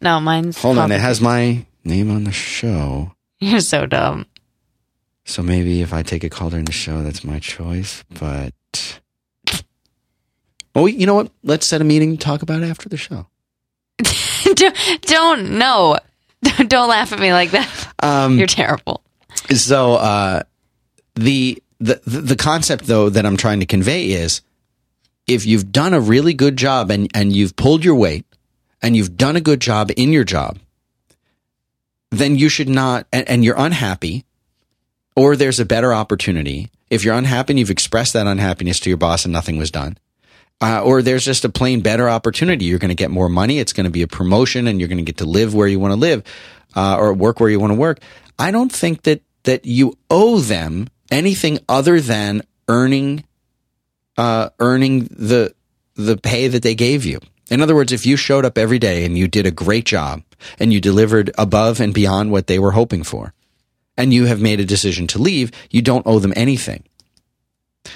No, mine's. Hold on. It has my name on the show. You're so dumb. So maybe if I take a call during the show, that's my choice. But well, you know what? Let's set a meeting to talk about it after the show. don't, don't no. Don't laugh at me like that. Um, You're terrible. So uh, the the the concept though that I'm trying to convey is if you've done a really good job and and you've pulled your weight and you've done a good job in your job, then you should not and, and you're unhappy or there's a better opportunity. If you're unhappy and you've expressed that unhappiness to your boss and nothing was done, uh, or there's just a plain better opportunity. You're going to get more money. It's going to be a promotion and you're going to get to live where you want to live, uh, or work where you want to work. I don't think that, that you owe them anything other than earning, uh, earning the, the pay that they gave you. In other words, if you showed up every day and you did a great job and you delivered above and beyond what they were hoping for, and you have made a decision to leave, you don't owe them anything.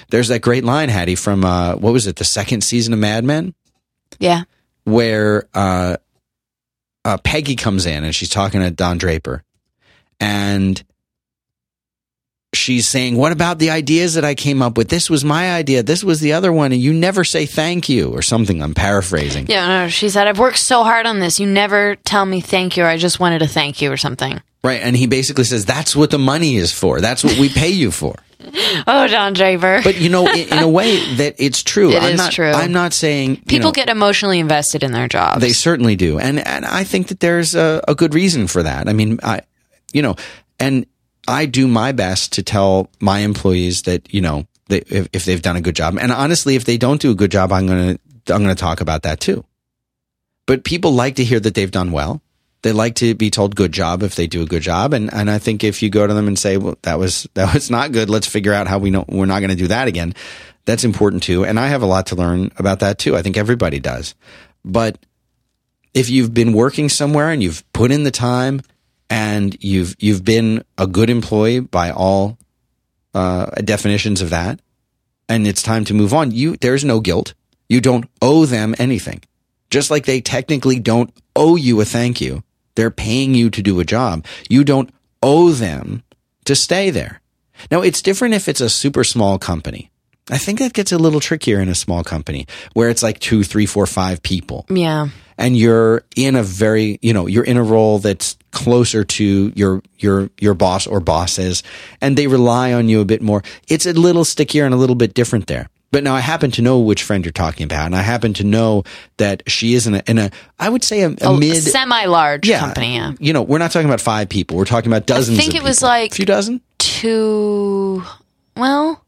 There's that great line, Haddie, from uh, what was it, the second season of Mad Men, Yeah. where uh, uh, Peggy comes in and she's talking to Don Draper, and she's saying, "What about the ideas that I came up with? This was my idea. This was the other one, and you never say thank you or something." I'm paraphrasing. Yeah, no, she said, I've worked so hard on this. You never tell me thank you, or I just wanted to thank you, or something. Right, and he basically says, "That's what the money is for. That's what we pay you for." Oh, Don Draper. But you know, in, in a way that it's true. It I'm is not, true. I'm not saying People know, get emotionally invested in their jobs. They certainly do, and and I think that there's a, a good reason for that. I mean, I, you know, and I do my best to tell my employees that you know they, if, if they've done a good job, and honestly, if they don't do a good job, I'm gonna I'm gonna talk about that too. But people like to hear that they've done well. They like to be told good job if they do a good job, and and I think if you go to them and say, well, that was that was not good, let's figure out how we know we're not going to do that again. That's important too, and I have a lot to learn about that too. I think everybody does, but if you've been working somewhere and you've put in the time and you've you've been a good employee by all uh, definitions of that, and it's time to move on, you there's no guilt. You don't owe them anything. Just like they technically don't owe you a thank you. They're paying you to do a job. You don't owe them to stay there. Now it's different if it's a super small company. I think that gets a little trickier in a small company where it's like two, three, four, five people yeah. and you're in a very you know you're in a role that's closer to your your your boss or bosses and they rely on you a bit more it's a little stickier and a little bit different there but now I happen to know which friend you're talking about, and I happen to know that she is in a, in a I would say a, a A mid semi large yeah, company, yeah. You know, we're not talking about five people. We're talking about dozens. I think of it was like- a few dozen. Two, well,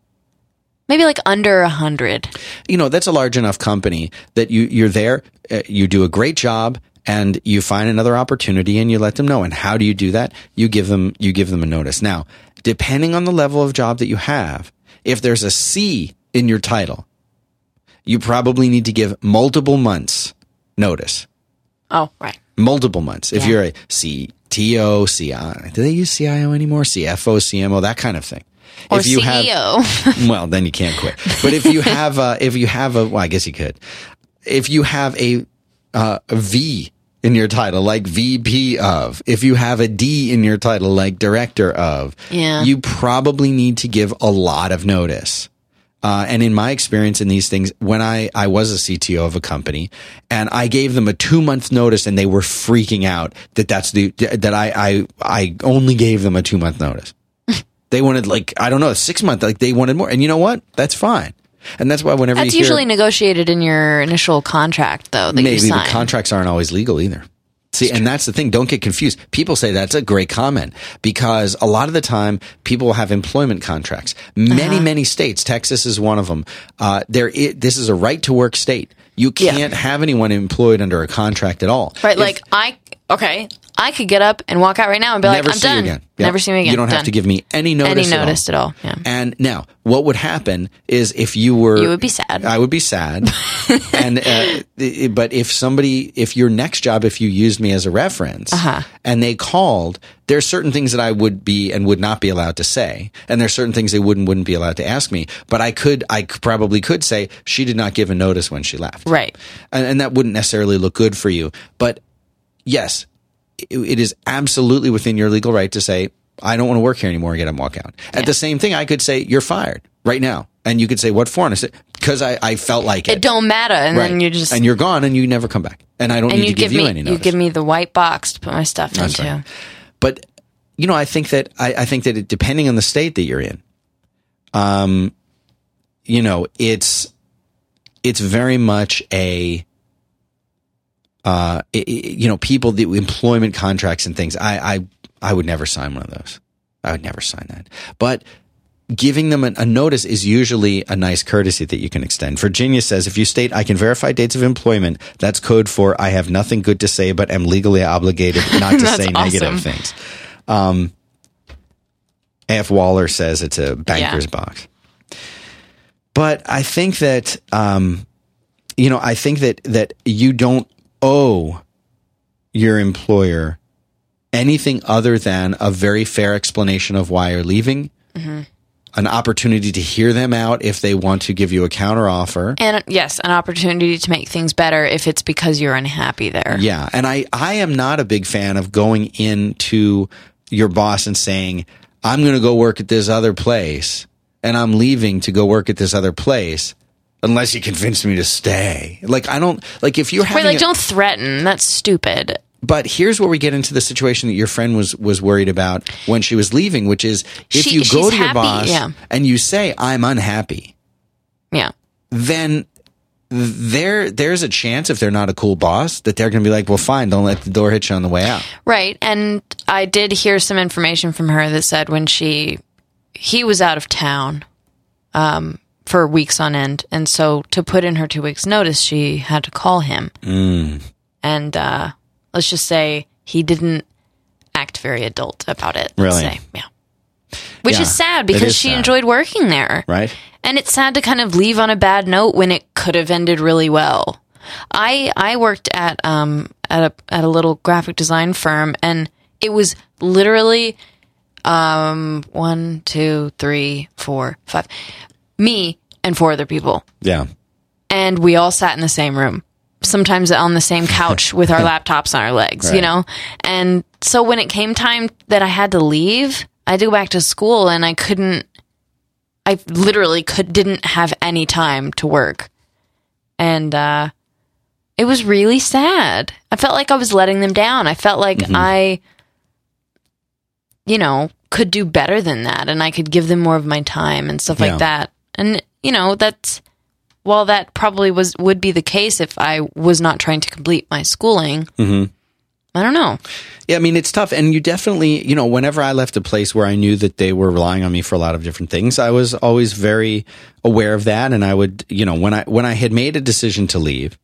maybe like under a hundred. you know that's a large enough company that you you're there uh, you do a great job and you find another opportunity and you let them know and how do you do that you give them you give them a notice now depending on the level of job that you have if there's a C in your title you probably need to give multiple months notice Oh, right. multiple months if Yeah. you're a CTO CI do they use CIO anymore CFO CMO that kind of thing Or if you CEO. have well, then you can't quit. But if you have, uh, if you have a, well, I guess you could. If you have a, uh, a V in your title, like VP of, if you have a D in your title, like director of, Yeah. you probably need to give a lot of notice. Uh, and in my experience in these things, when I, I was a CTO of a company and I gave them a two month notice and they were freaking out that that's the, that I, I, I only gave them a two month notice. they wanted like, I don't know, a six month, like they wanted more. And you know what? That's fine. And that's why whenever That's you hear, usually negotiated in your initial contract, though. That you maybe the contracts aren't always legal either. See, and that's the thing. Don't get confused. People say that's a great comment because a lot of the time people have employment contracts. Uh-huh. Many, many states, Texas is one of them. Uh, there, i this is a right to work state. You can't have anyone employed under a contract at all. Right, If- like I okay, I could get up and walk out right now and be like, I'm see done. you again. Yeah. Never see me again. You don't have to give me any notice. any at all. at all. Yeah. And now, what would happen is if you were, You would be sad. I would be sad. and uh, but if somebody, if your next job, if you used me as a reference, Uh-huh. and they called, there are certain things that I would be and would not be allowed to say, and there are certain things they wouldn't wouldn't be allowed to ask me. But I could, I probably could say she did not give a notice when she left, Right. and, and that wouldn't necessarily look good for you. But yes, it, is absolutely within your legal right to say, I don't want to work here anymore and get up and walk out. At the same thing, I could say, you're fired right now. And you could say, what for? And I said, because I, I felt like it. It don't matter, and right. then you just and you're gone and you never come back. And I don't and need to give, give you me any you give me the white box to put my stuff That's into. right. But you know, I think that I, I think that it, depending on the state that you're in, um, you know, it's it's very much a uh, i- i- you know, people the employment contracts and things. I I I would never sign one of those. I would never sign that. But giving them a, a notice is usually a nice courtesy that you can extend. Virginia says if you state I can verify dates of employment, that's code for I have nothing good to say, but am legally obligated not to say negative things. Um, A.F. Waller says it's a banker's Yeah. box. But I think that, um, you know, I think that, that you don't owe your employer anything other than a very fair explanation of why you're leaving, Mm-hmm. an opportunity to hear them out if they want to give you a counteroffer. And yes, an opportunity to make things better if it's because you're unhappy there. Yeah, and I I am not a big fan of going into your boss and saying I'm going to go work at this other place and I'm leaving to go work at this other place unless you convince me to stay. Like I don't like if you're having like a- don't threaten. That's stupid. but here's where we get into the situation that your friend was was worried about when she was leaving, which is if She- you go to your happy, boss yeah. and you say I'm unhappy, Yeah. then there there's a chance if they're not a cool boss that they're going to be like, well, fine, don't let the door hit you on the way out. Right. And I did hear some information from her that said when she he was out of town um, for weeks on end, and so to put in her two weeks notice, she had to call him. Mm. And uh, let's just say he didn't act very adult about it. Let's Really? say, yeah. Which Yeah, is sad because is she sad. enjoyed working there. Right? And it's sad to kind of leave on a bad note when it could have ended really well. I I worked at um at a at a little graphic design firm and it was literally um one, two, three, four, five. Me and four other people. Yeah. And we all sat in the same room. Sometimes on the same couch with our laptops on our legs, you know? And so when it came time that I had to leave, I had to go back to school and I couldn't I literally could didn't have any time to work. And uh it was really sad. I felt like I was letting them down. I felt like I you know, could do better than that and I could give them more of my time and stuff Yeah. like that. And you know, that's while that probably was would be the case if I was not trying to complete my schooling. I don't know. Yeah, I mean it's tough, and you definitely, you know, whenever I left a place where I knew that they were relying on me for a lot of different things, I was always very aware of that, and I would, you know, when I when I had made a decision to leave,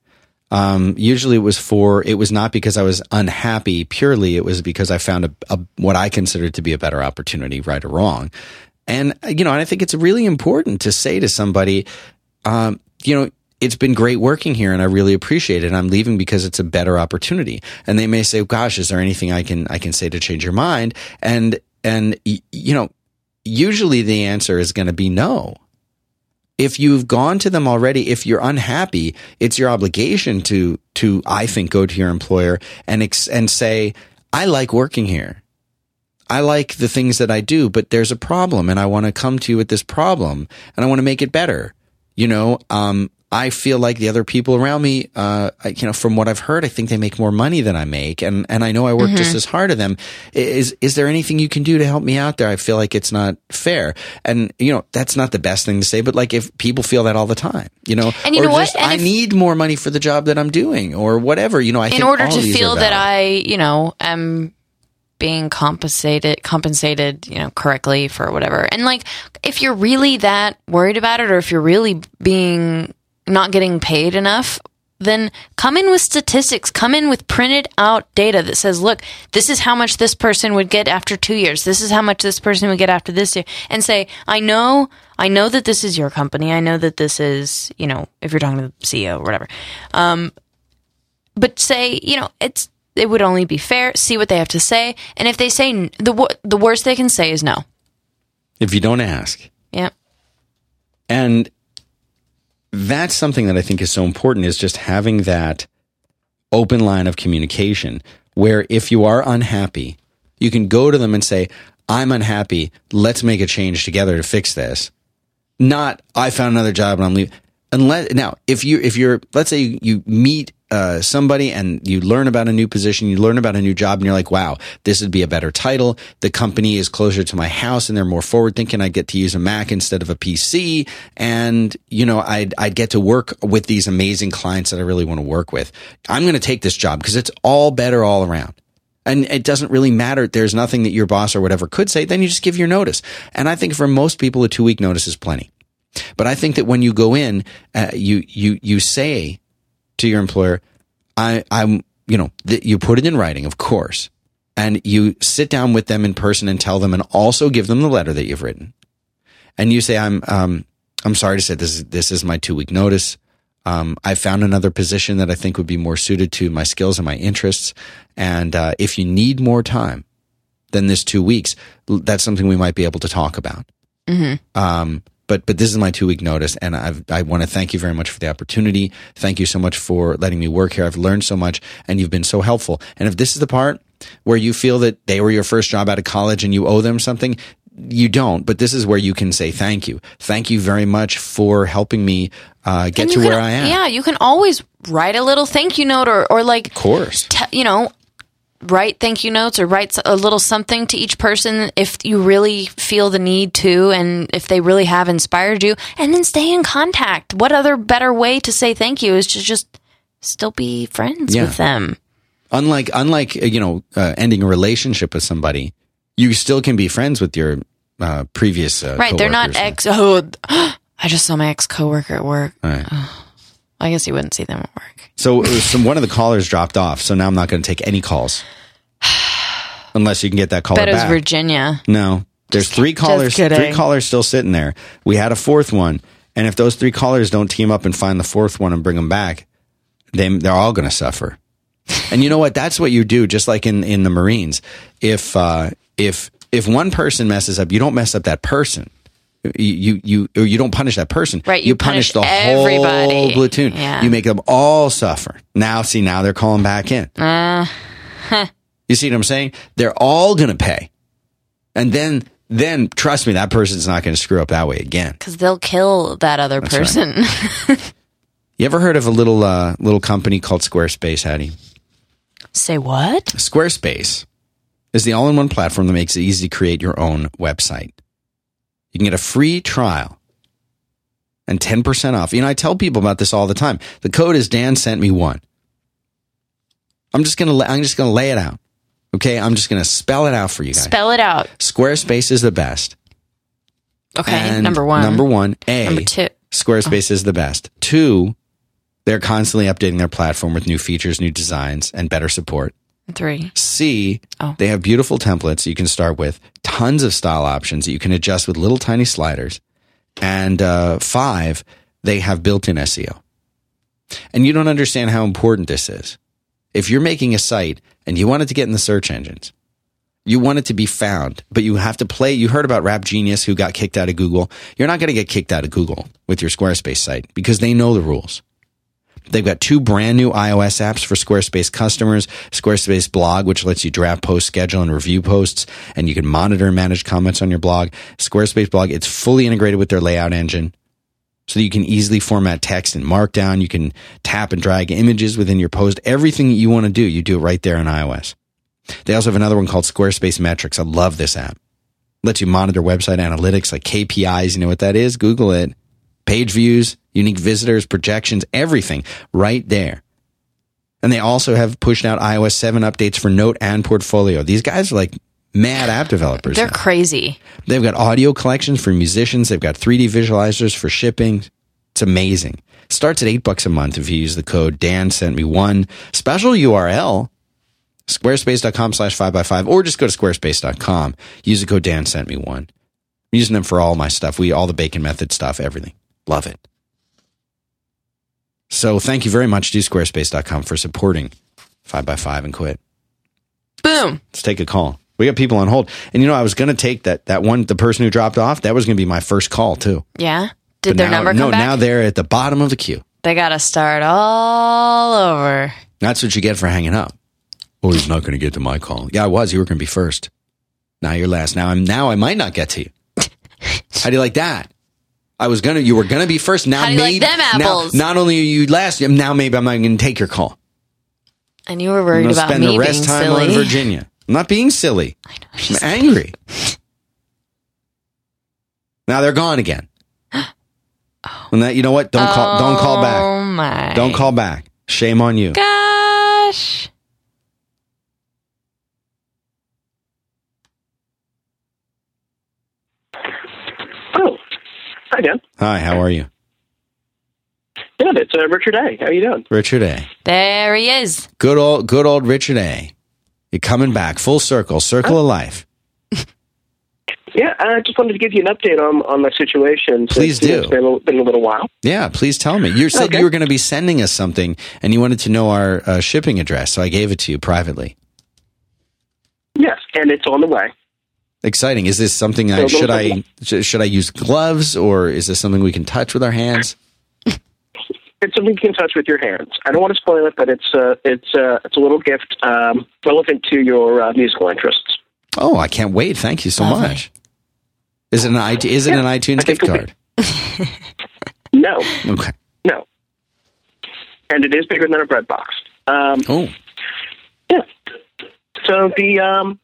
um, usually it was for it was not because I was unhappy purely, it was because I found a, a what I considered to be a better opportunity, right or wrong, and you know, and I think it's really important to say to somebody, um, you know, it's been great working here and I really appreciate it. I'm leaving because it's a better opportunity. And they may say, gosh, is there anything I can, I can say to change your mind? And, and, you know, usually the answer is going to be no. if you've gone to them already, if you're unhappy, it's your obligation to, to, I think, go to your employer and, ex- and say, I like working here. I like the things that I do, but there's a problem and I want to come to you with this problem and I want to make it better. You know, um, I feel like the other people around me, uh, I, you know, from what I've heard, I think they make more money than I make, and and I know I work Mm-hmm. just as hard as them. Is is there anything you can do to help me out there? I feel like it's not fair, and you know that's not the best thing to say, but like if people feel that all the time, you know, And you or know what? And I if- need more money for the job that I'm doing, or whatever, you know, I in order to feel that. I, you know, am being compensated compensated, you know, correctly for whatever. And like if you're really that worried about it or if you're really being not getting paid enough, then come in with statistics, come in with printed out data that says, look, this is how much this person would get after 2 years. This is how much this person would get after this year and say, I know I know that this is your company. I know that this is, you know, if you're talking to the CEO or whatever um, but say you know it's it would only be fair see what they have to say and if they say n- the the worst they can say is no if you don't ask, yeah And that's something that I think is so important is just having that open line of communication where if you are unhappy, you can go to them and say, I'm unhappy. Let's make a change together to fix this. Not, I found another job and I'm leaving. Unless now, if you if you're let's say you, you meet uh, somebody and you learn about a new position, you learn about a new job, and you're like, wow, this would be a better title. The company is closer to my house, and they're more forward thinking. I get to use a Mac instead of a PC, and you know, I'd I'd get to work with these amazing clients that I really want to work with. I'm going to take this job because it's all better all around. And it doesn't really matter. There's nothing that your boss or whatever could say. Then you just give your notice. And I think for most people, a two week notice is plenty. But I think that when you go in, uh, you you you say to your employer, I I'm you know th- you put it in writing, of course, and you sit down with them in person and tell them, and also give them the letter that you've written, and you say, I'm um I'm sorry to say this is this is my two week notice. Um, I found another position that I think would be more suited to my skills and my interests. And uh, if you need more time than this two weeks, that's something we might be able to talk about. Um, but but this is my two week notice, and I've, I want to thank you very much for the opportunity. Thank you so much for letting me work here. I've learned so much, and you've been so helpful. And if this is the part where you feel that they were your first job out of college and you owe them something, you don't. But this is where you can say thank you. Thank you very much for helping me uh, get to you where I am. yeah you can always write a little thank you note or or like Of course. te- you know write thank you notes or write a little something to each person if you really feel the need to and if they really have inspired you. And then stay in contact. What other better way to say thank you is to just still be friends Yeah. with them. Unlike unlike uh, you know uh, ending a relationship with somebody, you still can be friends with your uh, previous uh, right they're not ex oh i just saw my ex coworker at work. Right. I guess you wouldn't see them at work So, one of the callers dropped off. So now I'm not going to take any calls unless you can get that caller bet it was back. virginia no, there's three callers. kidding. Three callers still sitting there. We had a fourth one, and if those three callers don't team up and find the fourth one and bring them back, they they're all going to suffer. And you know what? That's what you do. Just like in in the Marines, if uh, if if one person messes up, you don't mess up that person. You you you, or you don't punish that person. Right, You, you punish, punish the whole everybody. platoon. Yeah. You make them all suffer. Now, see, now they're calling back in. Uh, You see what I'm saying? They're all going to pay. And then, then trust me, that person's not going to screw up that way again. because they'll kill that other right. person You ever heard of a little, uh, little company called Squarespace, Haddie? say what Squarespace is the all-in-one platform that makes it easy to create your own website. You can get a free trial and 10% off. You know, I tell people about this all the time. The code is Dan sent me one. I'm just going to, I'm just going to lay it out. Okay. I'm just going to spell it out for you guys. spell it out Squarespace is the best. okay And number one Number one. A. Number two. Squarespace is the best. Two. They're constantly updating their platform with new features, new designs, and better support. Three C. Oh. They have beautiful templates you can start with, tons of style options that you can adjust with little tiny sliders. And uh, five, they have built-in SEO. And you don't understand how important this is. If you're making a site and you want it to get in the search engines, you want it to be found, but you have to play. You heard about Rap Genius who got kicked out of Google. You're not going to get kicked out of Google with your Squarespace site because they know the rules. They've got two brand new iOS apps for Squarespace customers. Squarespace blog, which lets you draft post schedule and review posts, and you can monitor and manage comments on your blog. Squarespace blog, it's fully integrated with their layout engine. So that you can easily format text in Markdown. You can tap and drag images within your post. Everything that you want to do, you do it right there in iOS. They also have another one called Squarespace Metrics. I love this app. Lets you monitor website analytics like KPIs. You know what that is? Google it. Page views, unique visitors, projections, everything right there. And they also have pushed out iOS 7 updates for Note and Portfolio. These guys are like mad app developers. They're now. crazy. They've got audio collections for musicians. They've got 3D visualizers for shipping. It's amazing. It starts at eight bucks a month if you use the code Dan sent me one special URL, squarespace.com slash five by five, or just go to squarespace.com. Use the code Dan sent me one. I'm using them for all my stuff. We, all the bacon method stuff, everything. Love it. So thank you very much to squarespace.com for supporting five by five and quit. Boom. Let's take a call. We got people on hold. And you know, I was going to take that, that one, the person who dropped off, that was going to be my first call too. Yeah. Did But their now, number come No, back? now they're at the bottom of the queue. they got to start all over. That's what you get for hanging up. Oh, he's not going to get to my call. Yeah, I was. You were going to be first. Now you're last. Now I'm, now I might not get to you. How do you like that? I was going to, you were going to be first. Now How do you like maybe, them now- not only are you last, now maybe I'm not going to take your call. And you were I'm worried about spend me the rest being time silly. on Virginia. I'm not being silly. I know. I'm She's angry. now they're gone again. Oh. And that you know what? Don't call. Don't call back. Oh my. Don't call back. Shame on you. Gosh. Oh, hi, Dan. Hi. How are you, Good. It's uh, Richard A. How are you doing? Richard A? There he is. Good old, good old Richard A. You're coming back full circle, circle of life. Yeah, I just wanted to give you an update on on my situation. since, Please you do. It's been a, been a little while. Yeah, please tell me. You said Okay. you were going to be sending us something, and you wanted to know our uh, shipping address, so I gave it to you privately. Yes, and it's on the way. Exciting. Is this something I So, should I sh- should I use gloves, or is this something we can touch with our hands? It's something you can touch with your hands. I don't want to spoil it, but it's uh, it's uh, it's a little gift um, relevant to your uh, musical interests. Oh, I can't wait! Thank you so Lovely. much. Is it an i is it an iTunes gift it'll card? No, Okay. no, and it is bigger than a bread box. Um, Oh, yeah. So the um,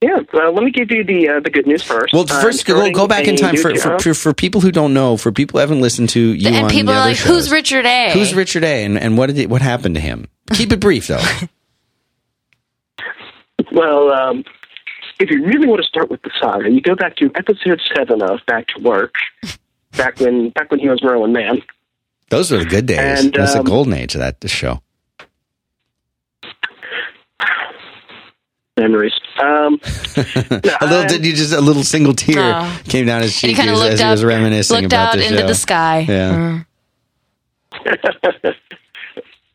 yeah. Uh, let me give you the uh, the good news first. well, I'm first go, starting go back in time for, for, for for people who don't know, for people who haven't listened to you and on people the are other like, shows. "Who's Richard A? Who's Richard A? And, and what did it, what happened to him? Keep it brief though. Well, um, if you really want to start with the saga, you go back to episode seven of Back to Work, back when back when he was Merlin Mann. Those were the good days. And, That's the um, golden age of that show. Memories. Um, no, A little, I- did you just a little single tear Oh. came down his And he cheek kind of as, looked as he up, was reminiscing looked about out the into show. the sky. Yeah. Mm.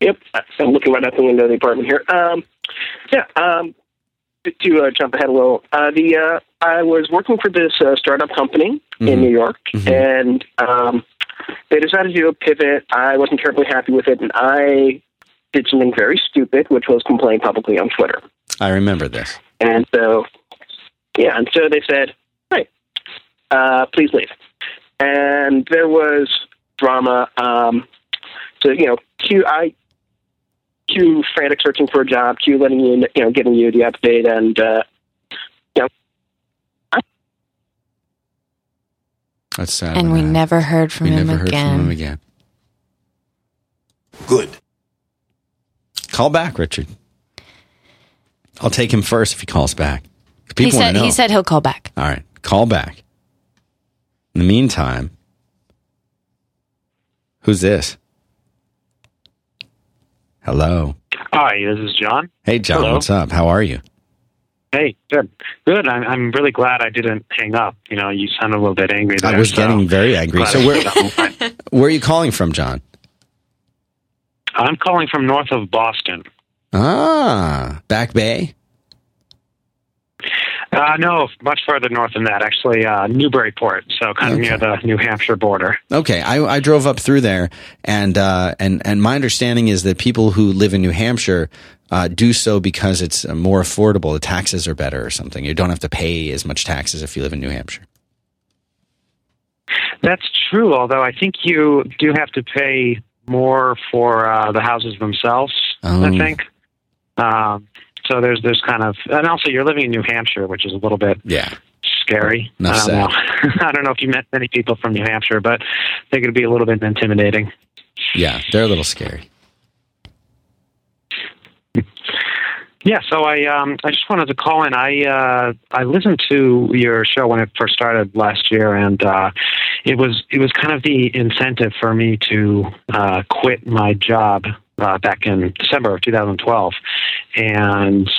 Yep, I'm looking right out the window of the apartment here. Um, yeah, um, to uh, jump ahead a little, uh, the uh, I was working for this uh, startup company Mhm. in New York, Mhm. and um, they decided to do a pivot. I wasn't terribly happy with it, and I did something very stupid, which was complain publicly on Twitter. I remember this. And so, yeah, and so they said, "Hey, uh, please leave." And there was drama. Um, so you know, Q, I, Q, frantic searching for a job. Q, letting you, you know, giving you the update, and uh, That's sad. And we that- never heard from we him never heard from him again. Good. Call back, Richard. I'll take him first if he calls back. People He want said to know. he said he'll call back. All right, call back. In the meantime, who's this? Hello. Hi, this is John. Hey, John. Hello. What's up? How are you? Hey, good. Good. I'm, I'm really glad I didn't hang up. You know, you sound a little bit angry there. I was so getting very angry. glad So where where are you calling from, John? I'm calling from north of Boston. Ah, Back Bay. Uh, no, much further north than that. Actually, uh, Newburyport, so kind of Okay. near the New Hampshire border. Okay, I, I drove up through there, and uh, and and my understanding is that people who live in New Hampshire uh, do so because it's more affordable. The taxes are better, or something. You don't have to pay as much taxes if you live in New Hampshire. That's true, although I think you do have to pay more for uh, the houses themselves. Oh. I think. Um, so there's there's kind of, and also you're living in New Hampshire, which is a little bit Yeah, scary. Enough I don't know. I don't know if you met many people from New Hampshire, but I think it'd be a little bit intimidating. yeah, they're a little scary. Yeah, so I um I just wanted to call in. I uh I listened to your show when it first started last year and uh it was it was kind of the incentive for me to uh quit my job uh back in December of 2012 and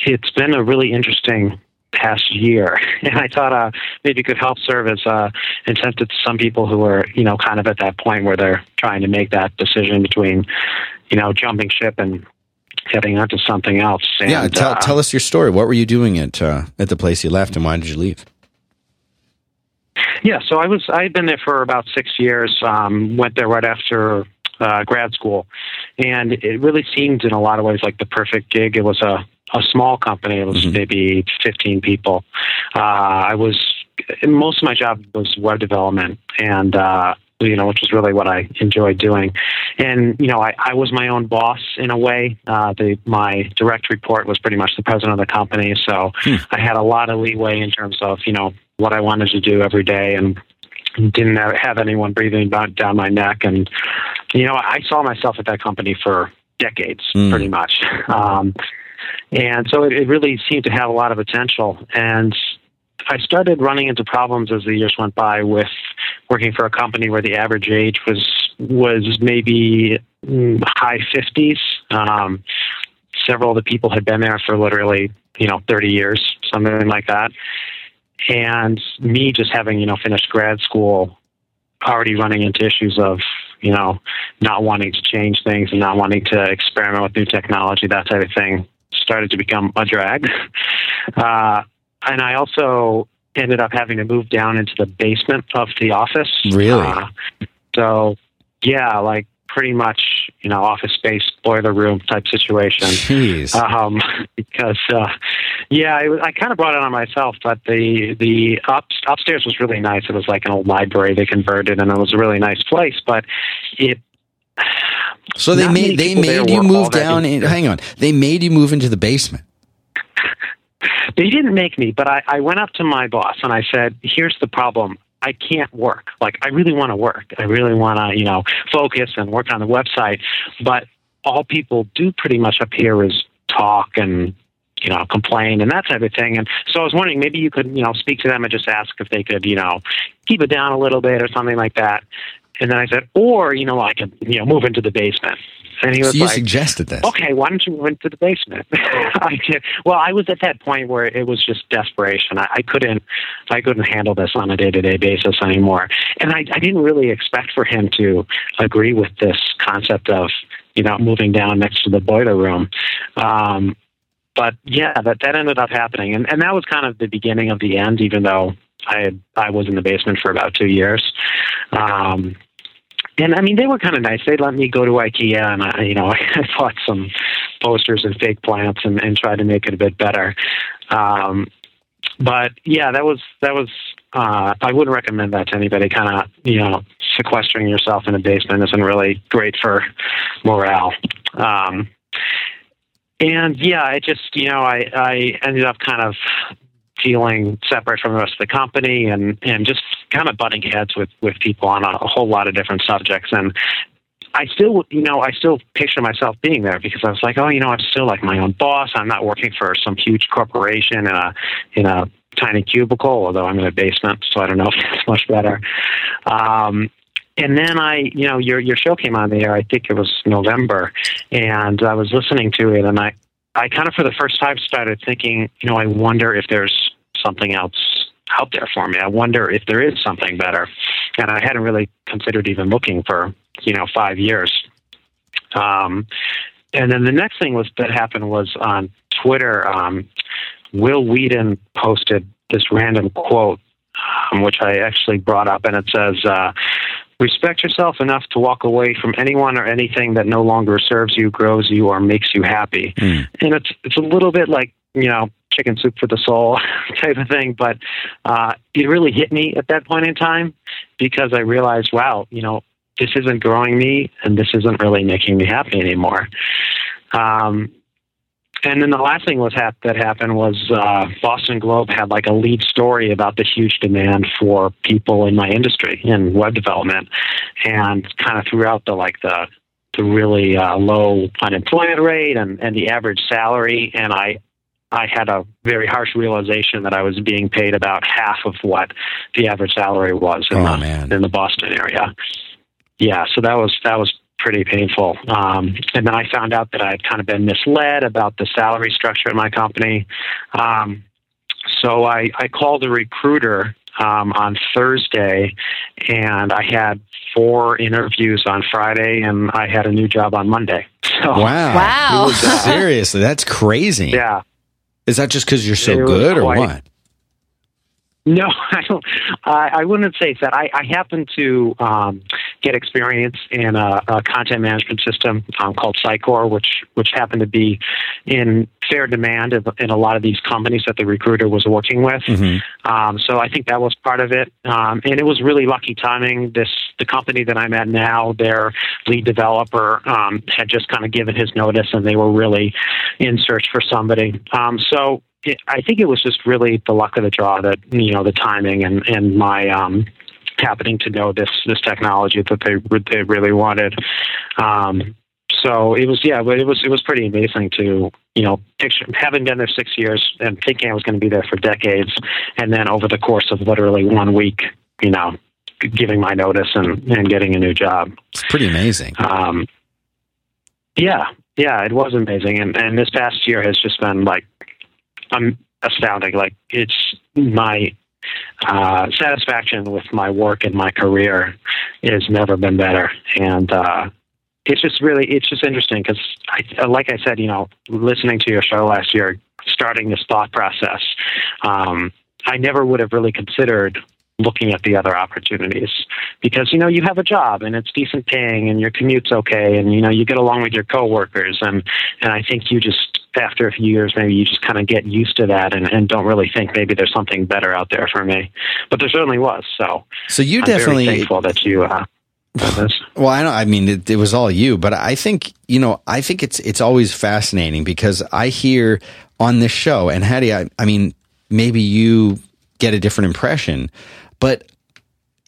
it's been a really interesting past year and I thought uh maybe it could help serve as uh incentive to some people who are, you know, kind of at that point where they're trying to make that decision between, you know, jumping ship and heading on to something else. And, yeah, tell uh, tell us your story. What were you doing at uh, at the place you left, and why did you leave? Yeah, so I was I'd been there for about six years. Um, went there right after uh, grad school, and it really seemed in a lot of ways like the perfect gig. It was a a small company. It was Mhm. maybe fifteen people. Uh, I was most of my job was web development, and uh, you know, which is really what I enjoyed doing. And you know, I, I was my own boss in a way. Uh, the my direct report was pretty much the president of the company, so Hmm. I had a lot of leeway in terms of you know what I wanted to do every day, and didn't have have anyone breathing down my neck. And you know, I saw myself at that company for decades, Hmm. pretty much. Um, and so it, it really seemed to have a lot of potential. And I started running into problems as the years went by with working for a company where the average age was was maybe mm, high fifties. Um, several of the people had been there for literally, you know, thirty years, something like that. And me just having, you know, finished grad school, already running into issues of, you know, not wanting to change things and not wanting to experiment with new technology, that type of thing, started to become a drag. Uh, and I also ended up having to move down into the basement of the office. Really? Uh, so, yeah, like pretty much, you know, office space, boiler room type situation. Jeez. Um, because, uh, yeah, it was, I kind of brought it on myself, but the the up, upstairs was really nice. It was like an old library they converted, and it was a really nice place. But it so they made they made you move down. In, hang on, they made you move into the basement. They didn't make me, but I, I went up to my boss and I said, "Here's the problem. I can't work. Like I really want to work. I really want to, you know, focus and work on the website. But all people do pretty much up here is talk and you know complain and that type of thing. And so I was wondering maybe you could you know speak to them and just ask if they could you know keep it down a little bit or something like that. And then I said, or you know I could you know move into the basement. And he So you like, suggested this. okay, why don't you move into the basement? I did. Well, I was at that point where it was just desperation. I, I couldn't, I couldn't handle this on a day to day basis anymore. And I, I didn't really expect for him to agree with this concept of, you know, moving down next to the boiler room. Um, but yeah, that that ended up happening, and and that was kind of the beginning of the end. Even though I had, I was in the basement for about two years. Um, and I mean, they were kind of nice. They let me go to IKEA, and I, you know, I bought some posters and fake plants and, and tried to make it a bit better. Um, but yeah, that was that was. Uh, I wouldn't recommend that to anybody. Kind of, you know, sequestering yourself in a basement isn't really great for morale. Um, and yeah, it just you know, I I ended up kind of feeling separate from the rest of the company and and just kind of butting heads with with people on a, a whole lot of different subjects and I still, you know, I still picture myself being there because I was like, oh, you know, I'm still like my own boss. I'm not working for some huge corporation in a in a tiny cubicle, although I'm in a basement, so I don't know if that's much better. Um, and then I, you know, your your show came on the air. I think it was November, and I was listening to it, and I, I kind of for the first time started thinking, you know, I wonder if there's something else out there for me. I wonder if there is something better, and I hadn't really considered even looking for, you know, five years. Um, and then the next thing was that happened was on Twitter. Um, Wil Wheaton posted this random quote, um, which I actually brought up, and it says, uh, Respect yourself enough to walk away from anyone or anything that no longer serves you, grows you, or makes you happy. Mm. And it's it's a little bit like you know chicken soup for the soul type of thing, but uh, it really hit me at that point in time because I realized, wow, you know, this isn't growing me, and this isn't really making me happy anymore. Um, and then the last thing was hap- that happened was uh, Boston Globe had like a lead story about the huge demand for people in my industry in web development, and kind of throughout the like the the really uh, low unemployment rate and, and the average salary, and I I had a very harsh realization that I was being paid about half of what the average salary was in, Oh, the, man. in the Boston area. Yeah, so that was that was pretty painful. Um, and then I found out that I had kind of been misled about the salary structure at my company. Um, so I, I called a recruiter um, on Thursday, and I had four interviews on Friday, and I had a new job on Monday. So Wow. Wow. Was, uh, seriously, that's crazy. yeah. Is that just because you're so It was good or what? No, I don't. I, I wouldn't say that. I, I happen to um, get experience in a, a content management system um, called Sitecore, which which happened to be in fair demand in, a lot of these companies that the recruiter was working with. Mhm. Um, so I think that was part of it, um, and it was really lucky timing. This the company that I'm at now, their lead developer um, had just kind of given his notice, and they were really in search for somebody. Um, so it, I think it was just really the luck of the draw that you know the timing and and my um, happening to know this this technology that they they really wanted. Um, so it was yeah, but it was it was pretty amazing to you know picture having been there six years and thinking I was going to be there for decades, and then over the course of literally one week, you know, giving my notice and and getting a new job. It's pretty amazing. Um, yeah, yeah, it was amazing, and and this past year has just been like um, astounding. Like it's my uh, satisfaction with my work and my career has never been better, and uh, it's just really it's just interesting because I, like I said, you know, listening to your show last year, starting this thought process, um, I never would have really considered looking at the other opportunities because you know you have a job and it's decent paying and your commute's okay and you know you get along with your coworkers and and I think you just after a few years maybe you just kind of get used to that and, and don't really think maybe there's something better out there for me but there certainly was so So you I'm definitely thankful that you uh. Well, I don't. I mean, it, it was all you, but I think you know. I think it's it's always fascinating because I hear on this show, and Haddie, I, I mean, maybe you get a different impression, but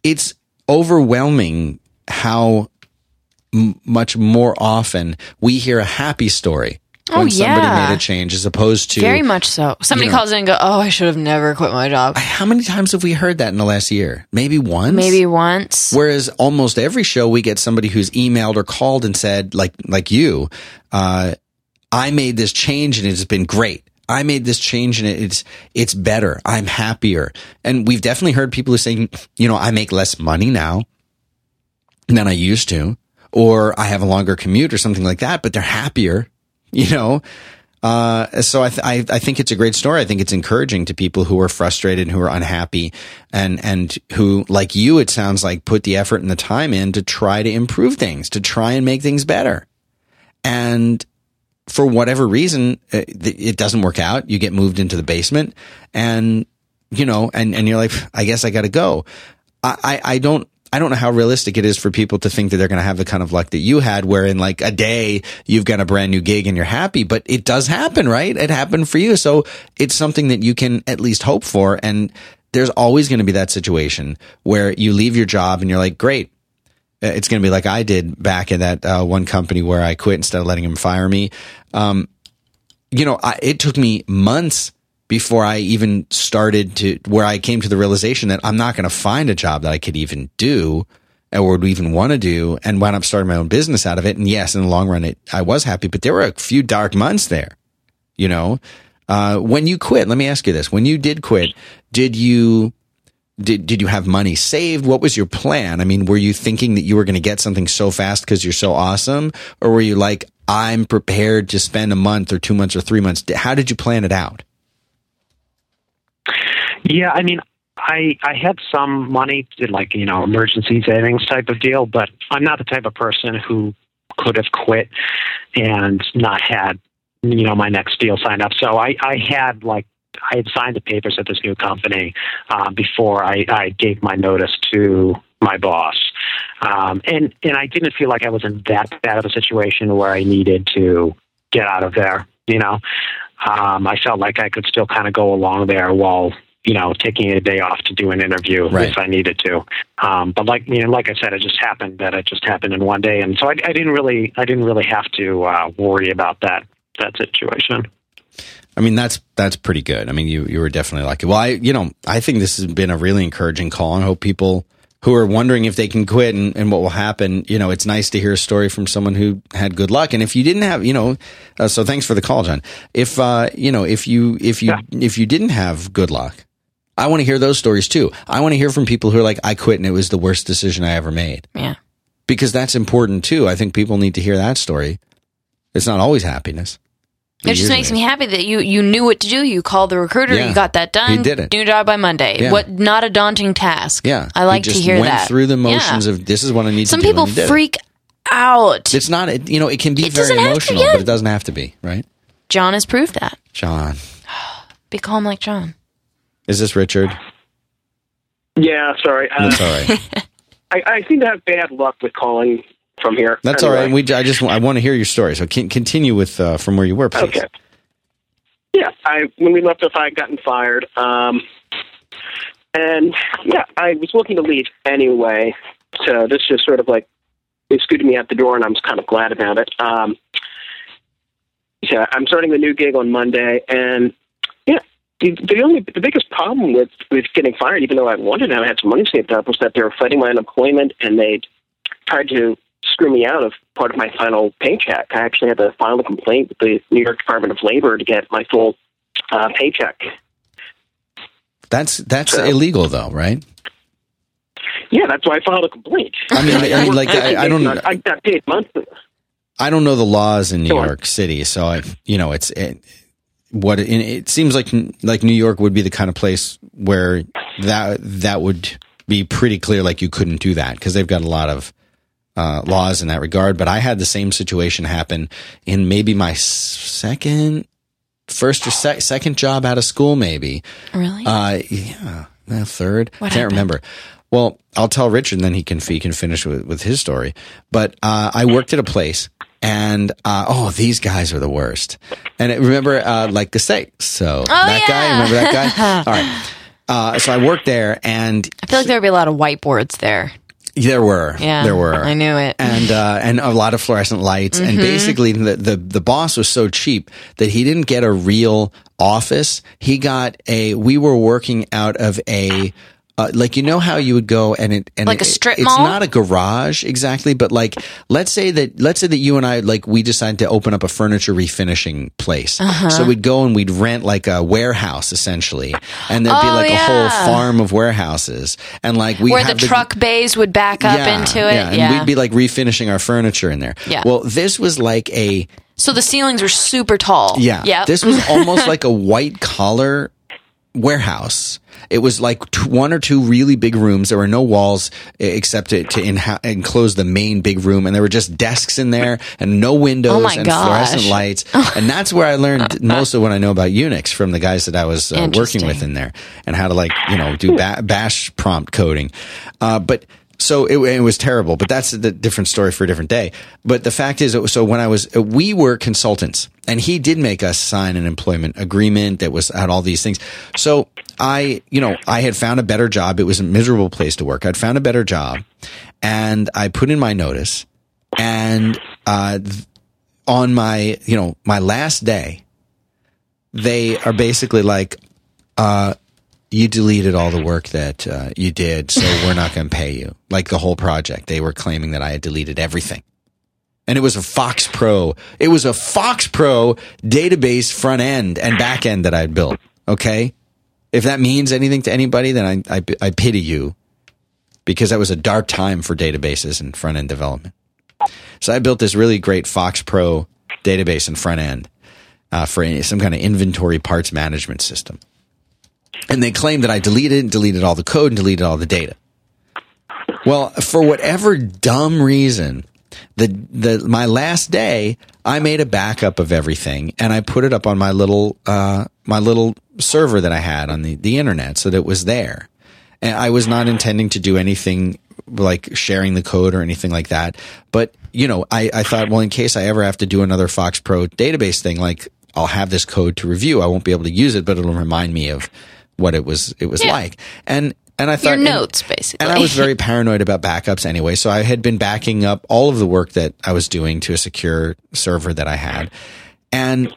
it's overwhelming how m- much more often we hear a happy story Oh, when somebody yeah. made a change, as opposed to Very much so. Somebody you know- calls in and go, "Oh, I should have never quit my job." How many times have we heard that in the last year? Maybe once. Maybe once. Whereas almost every show we get somebody who's emailed or called and said, like like you, uh, I made this change and it's been great. I made this change and it's it's better. I'm happier. And we've definitely heard people who saying, you know, I make less money now than I used to, or I have a longer commute or something like that, but they're happier, you know. Uh, so I, th- I, I think it's a great story. I think it's encouraging to people who are frustrated and who are unhappy and, and who, like you, it sounds like put the effort and the time in to try to improve things, to try and make things better. And for whatever reason, uh, it doesn't work out. You get moved into the basement and, you know, and, and you're like, I guess I got to go. I, I, I don't, I don't know how realistic it is for people to think that they're going to have the kind of luck that you had, where in like a day you've got a brand new gig and you're happy, but it does happen, right? It happened for you. So it's something that you can at least hope for. And there's always going to be that situation where you leave your job and you're like, great. Uh, It's going to be like I did back in that uh, one company where I quit instead of letting him fire me. Um, you know, I, it took me months before I even started to where I came to the realization that I'm not going to find a job that I could even do or would even want to do and wound up starting my own business out of it. And yes, in the long run, it, I was happy, but there were a few dark months there, you know, uh, when you quit, let me ask you this. When you did quit, did you, did, did you have money saved? What was your plan? I mean, were you thinking that you were going to get something so fast because you're so awesome? Or were you like, I'm prepared to spend a month or two months or three months? How did you plan it out? Yeah, I mean, I I had some money, like you know, emergency savings type of deal, but I'm not the type of person who could have quit and not had you know my next deal signed up. So I I had like I had signed the papers at this new company uh, before I, I gave my notice to my boss, um, and and I didn't feel like I was in that bad of a situation where I needed to get out of there. You know, um, I felt like I could still kind of go along there while you know taking a day off to do an interview Right. if I needed to. Um, but like you know, like I said, it just happened that it just happened in one day, and so I, I didn't really I didn't really have to uh, worry about that that situation. I mean, that's that's pretty good. I mean, you you were definitely lucky. Well, I you know I think this has been a really encouraging call, and hope people who are wondering if they can quit and, and what will happen. You know, it's nice to hear a story from someone who had good luck. And if you didn't have, you know, uh, so thanks for the call, John. If uh, you know, if you if you Yeah. if you didn't have good luck, I want to hear those stories too. I want to hear from people who are like, I quit and it was the worst decision I ever made Yeah. because that's important too. I think people need to hear that story. It's not always happiness. It just makes me happy that you you knew what to do. You called the recruiter. Yeah. You got that done. He did it. New job by Monday. Yeah. What? Not a daunting task. Yeah, I like He to just hear went that. through the motions Yeah. of this is what I need Some to do. people and he it. freak out. It's not, it- you know, it can be It very doesn't have to- emotional, but it doesn't have to be, right? John has proved that. John, Be calm like John. is this Richard? Yeah, sorry. Uh, That's all right. I, I seem to have bad luck with calling from here. That's all Anyway. right. We, I just, I want to hear your story. So can, continue with uh, from where you were, please. Okay. Yeah, I when we left off, I had gotten fired. Um, and yeah, I was looking to leave anyway. So this just sort of like they scooted me out the door, and I'm just kind of glad about it. Um, yeah, I'm starting the new gig on Monday, and yeah, the, the only the biggest problem with with getting fired, even though I wanted to, I had some money saved up, was that they were fighting my unemployment, and they tried to screw me out of part of my final paycheck. I actually had to file a complaint with the New York Department of Labor to get my full uh, paycheck. That's that's So- illegal, though, right? Yeah, that's why I filed a complaint. I mean, I mean, like, I, I don't, I got paid monthly. I don't know the laws in New Go on. York City, so I, you know, it's it, what it, it seems like. Like New York would be the kind of place where that that would be pretty clear. Like you couldn't do that because they've got a lot of uh, laws in that regard. But I had the same situation happen in maybe my second, first or sec- second job out of school, maybe. Really? Uh, yeah, uh, third. What Can't happened? remember. Well, I'll tell Richard, and then he can he can finish with, with his story. But uh, I worked at a place, and uh, oh, these guys are the worst. And it, remember, uh, like the state. So that guy, remember that guy? All right. Uh, so I worked there, and I feel like there would be a lot of whiteboards there. There were, Yeah. there were. I knew it. and uh, and a lot of fluorescent lights. And basically, the, the the boss was so cheap that he didn't get a real office. He got a. We were working out of a. Uh, like you know how you would go and it and Like it- a strip it's mall? not a garage exactly but like let's say that let's say that you and I like we decided to open up a furniture refinishing place Uh-huh. so we'd go and we'd rent like a warehouse essentially and there'd be Oh, like a whole farm of warehouses and like we Where the truck bays would back up into it. yeah, Yeah. and we'd be like refinishing our furniture in there. Yeah. Well, this was like a so the ceilings were super tall. yeah. Yep. This was almost like a white collar warehouse. It was like t- one or two really big rooms. There were no walls except to, to inha- enclose the main big room, and there were just desks in there and no windows Oh and gosh. fluorescent lights. and that's where I learned most of what I know about Unix from the guys that I was uh, working with in there and how to like you know do ba- bash prompt coding. Uh, but so it, it was terrible, but that's a different story for a different day. But the fact is, so when I was, we were consultants, and he did make us sign an employment agreement that was had all these things. So I, you know, I had found a better job. It was a miserable place to work. I'd found a better job, and I put in my notice, and uh, on my, you know, my last day, they are basically like, uh, you deleted all the work that uh, you did, so we're not going to pay you. Like the whole project, they were claiming that I had deleted everything. And it was a Fox Pro. It was a Fox Pro database front end and back end that I'd built. Okay. If that means anything to anybody, then I, I, I pity you because that was a dark time for databases and front end development. So I built this really great Fox Pro database and front end uh, for some kind of inventory parts management system. And they claim that I deleted and deleted all the code and deleted all the data. Well, for whatever dumb reason, the the my last day, I made a backup of everything and I put it up on my little uh, my little server that I had on the the internet so that it was there. And I was not intending to do anything like sharing the code or anything like that. But you know, I I thought, well, in case I ever have to do another Fox Pro database thing, like I'll have this code to review. I won't be able to use it, but it'll remind me of what it was it was Yeah. like. And and I thought Your and- notes, basically. and I was very paranoid about backups anyway. So I had been backing up all of the work that I was doing to a secure server that I had. And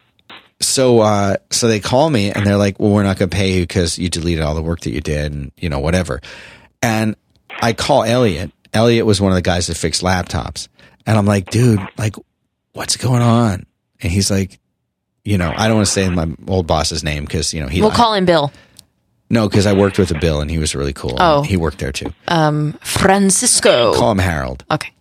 so, uh, so they call me and they're like, well, we're not going to pay you because you deleted all the work that you did and, you know, whatever. And I call Elliot. Elliot was one of the guys that fixed laptops. And I'm like, dude, like, what's going on? And he's like, you know, I don't want to say my old boss's name because, you know, he, we'll call him Bill. No, because I worked with a Bill and he was really cool. Oh. He worked there too. Um, Francisco. Call him Harold. Okay.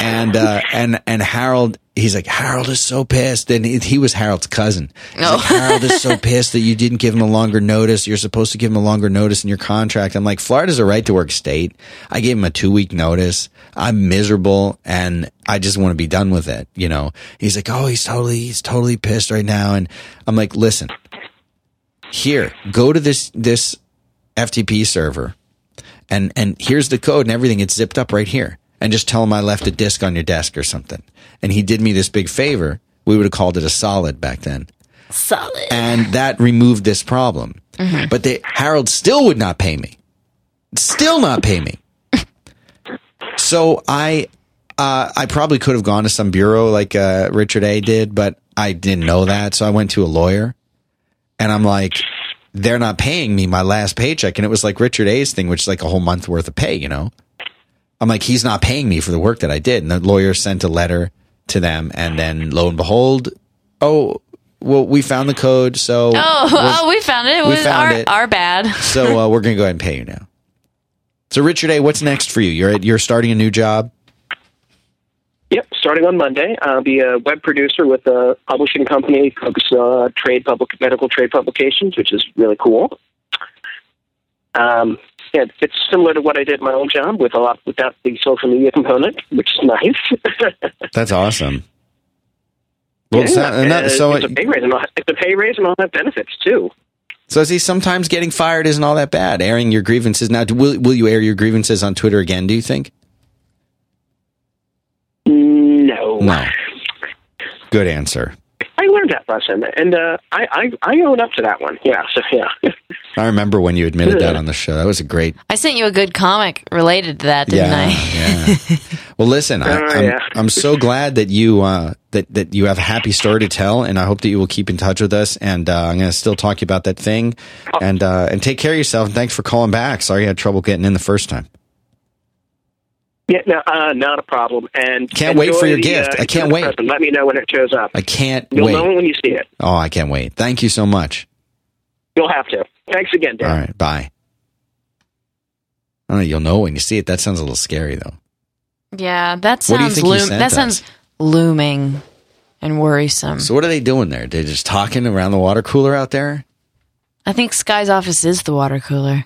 and uh, and and Harold, he's like Harold is so pissed, and he, he was Harold's cousin. He's Oh. like, Harold is so pissed that you didn't give him a longer notice. You're supposed to give him a longer notice in your contract. I'm like, Florida's a right to work state. I gave him a two week notice. I'm miserable, and I just want to be done with it. You know, he's like, oh, he's totally he's totally pissed right now, and I'm like, listen, here, go to this this FTP server and and here's the code and everything. It's zipped up right here. And just tell him I left a disk on your desk or something. And he did me this big favor. We would have called it a solid back then. Solid. And that removed this problem. But they, Harold still would not pay me. Still not pay me. so I uh, I probably could have gone to some bureau like uh, Richard A did, but I didn't know that. So I went to a lawyer and I'm like, they're not paying me my last paycheck. And it was like Richard A's thing, which is like a whole month worth of pay, you know? I'm like, he's not paying me for the work that I did. And the lawyer sent a letter to them. And then lo and behold, oh, well, we found the code. So, Oh, oh, we found it. It we was found our, it. our bad. so uh, we're going to go ahead and pay you now. So, Richard A., what's next for you? You're at, you're starting a new job. Yep, starting on Monday, I'll be a web producer with a publishing company focused on uh, trade public medical trade publications, which is really cool. Um, yeah, it's similar to what I did my old job with a lot without the social media component, which is nice. That's awesome. Well, Yeah, so, and that- uh, so, it's a pay raise, and I'll- it's a pay raise, and I'll have benefits too. so see, sometimes getting fired isn't all that bad. Airing your grievances now. do- Will will you air your grievances on Twitter again? Do you think? No, No. Good answer. I learned that lesson, and uh, I, I I own up to that one. Yeah, so yeah. I remember when you admitted that on the show. That was a great. I sent you a good comic related to that, didn't yeah, I? yeah. Well, listen, I, Oh, I'm, yeah. I'm so glad that you uh, that that you have a happy story to tell, and I hope that you will keep in touch with us. And uh, I'm going to still talk to you about that thing, and uh, and take care of yourself. And thanks for calling back. Sorry you had trouble getting in the first time. Yeah, no, uh, not a problem. And Can't wait for your the, gift. uh, I can't wait. present. Let me know when it shows up. I can't You'll wait. know when you see it. Oh, I can't wait. Thank you so much. You'll have to. Thanks again, Dan. All right, bye. I don't know. You'll know when you see it. That sounds a little scary, though. Yeah, that What do you sounds loom- that us? sounds looming and worrisome. So, what are they doing there? They're just talking around the water cooler out there. I think Sky's office is the water cooler.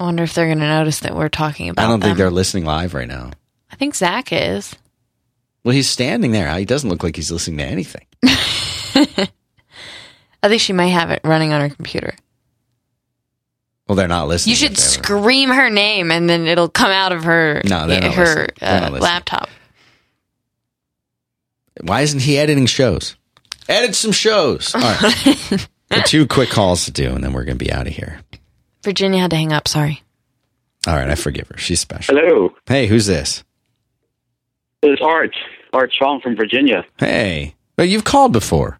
I wonder if they're going to notice that we're talking about I don't think they're listening live right now. I think Zach is. Well, he's standing there. He doesn't look like he's listening to anything. I think she may have it running on her computer. Well, they're not listening. You should if they ever- scream her name and then it'll come out of her No, her uh, laptop. Why isn't he editing shows? Edit some shows. All right. Two quick calls to do, and then we're going to be out of here. Virginia had to hang up. Sorry. All right, I forgive her. She's special. Hello, Hey, who's this? it's Art. Art Strong from Virginia. Hey. Well, you've called before.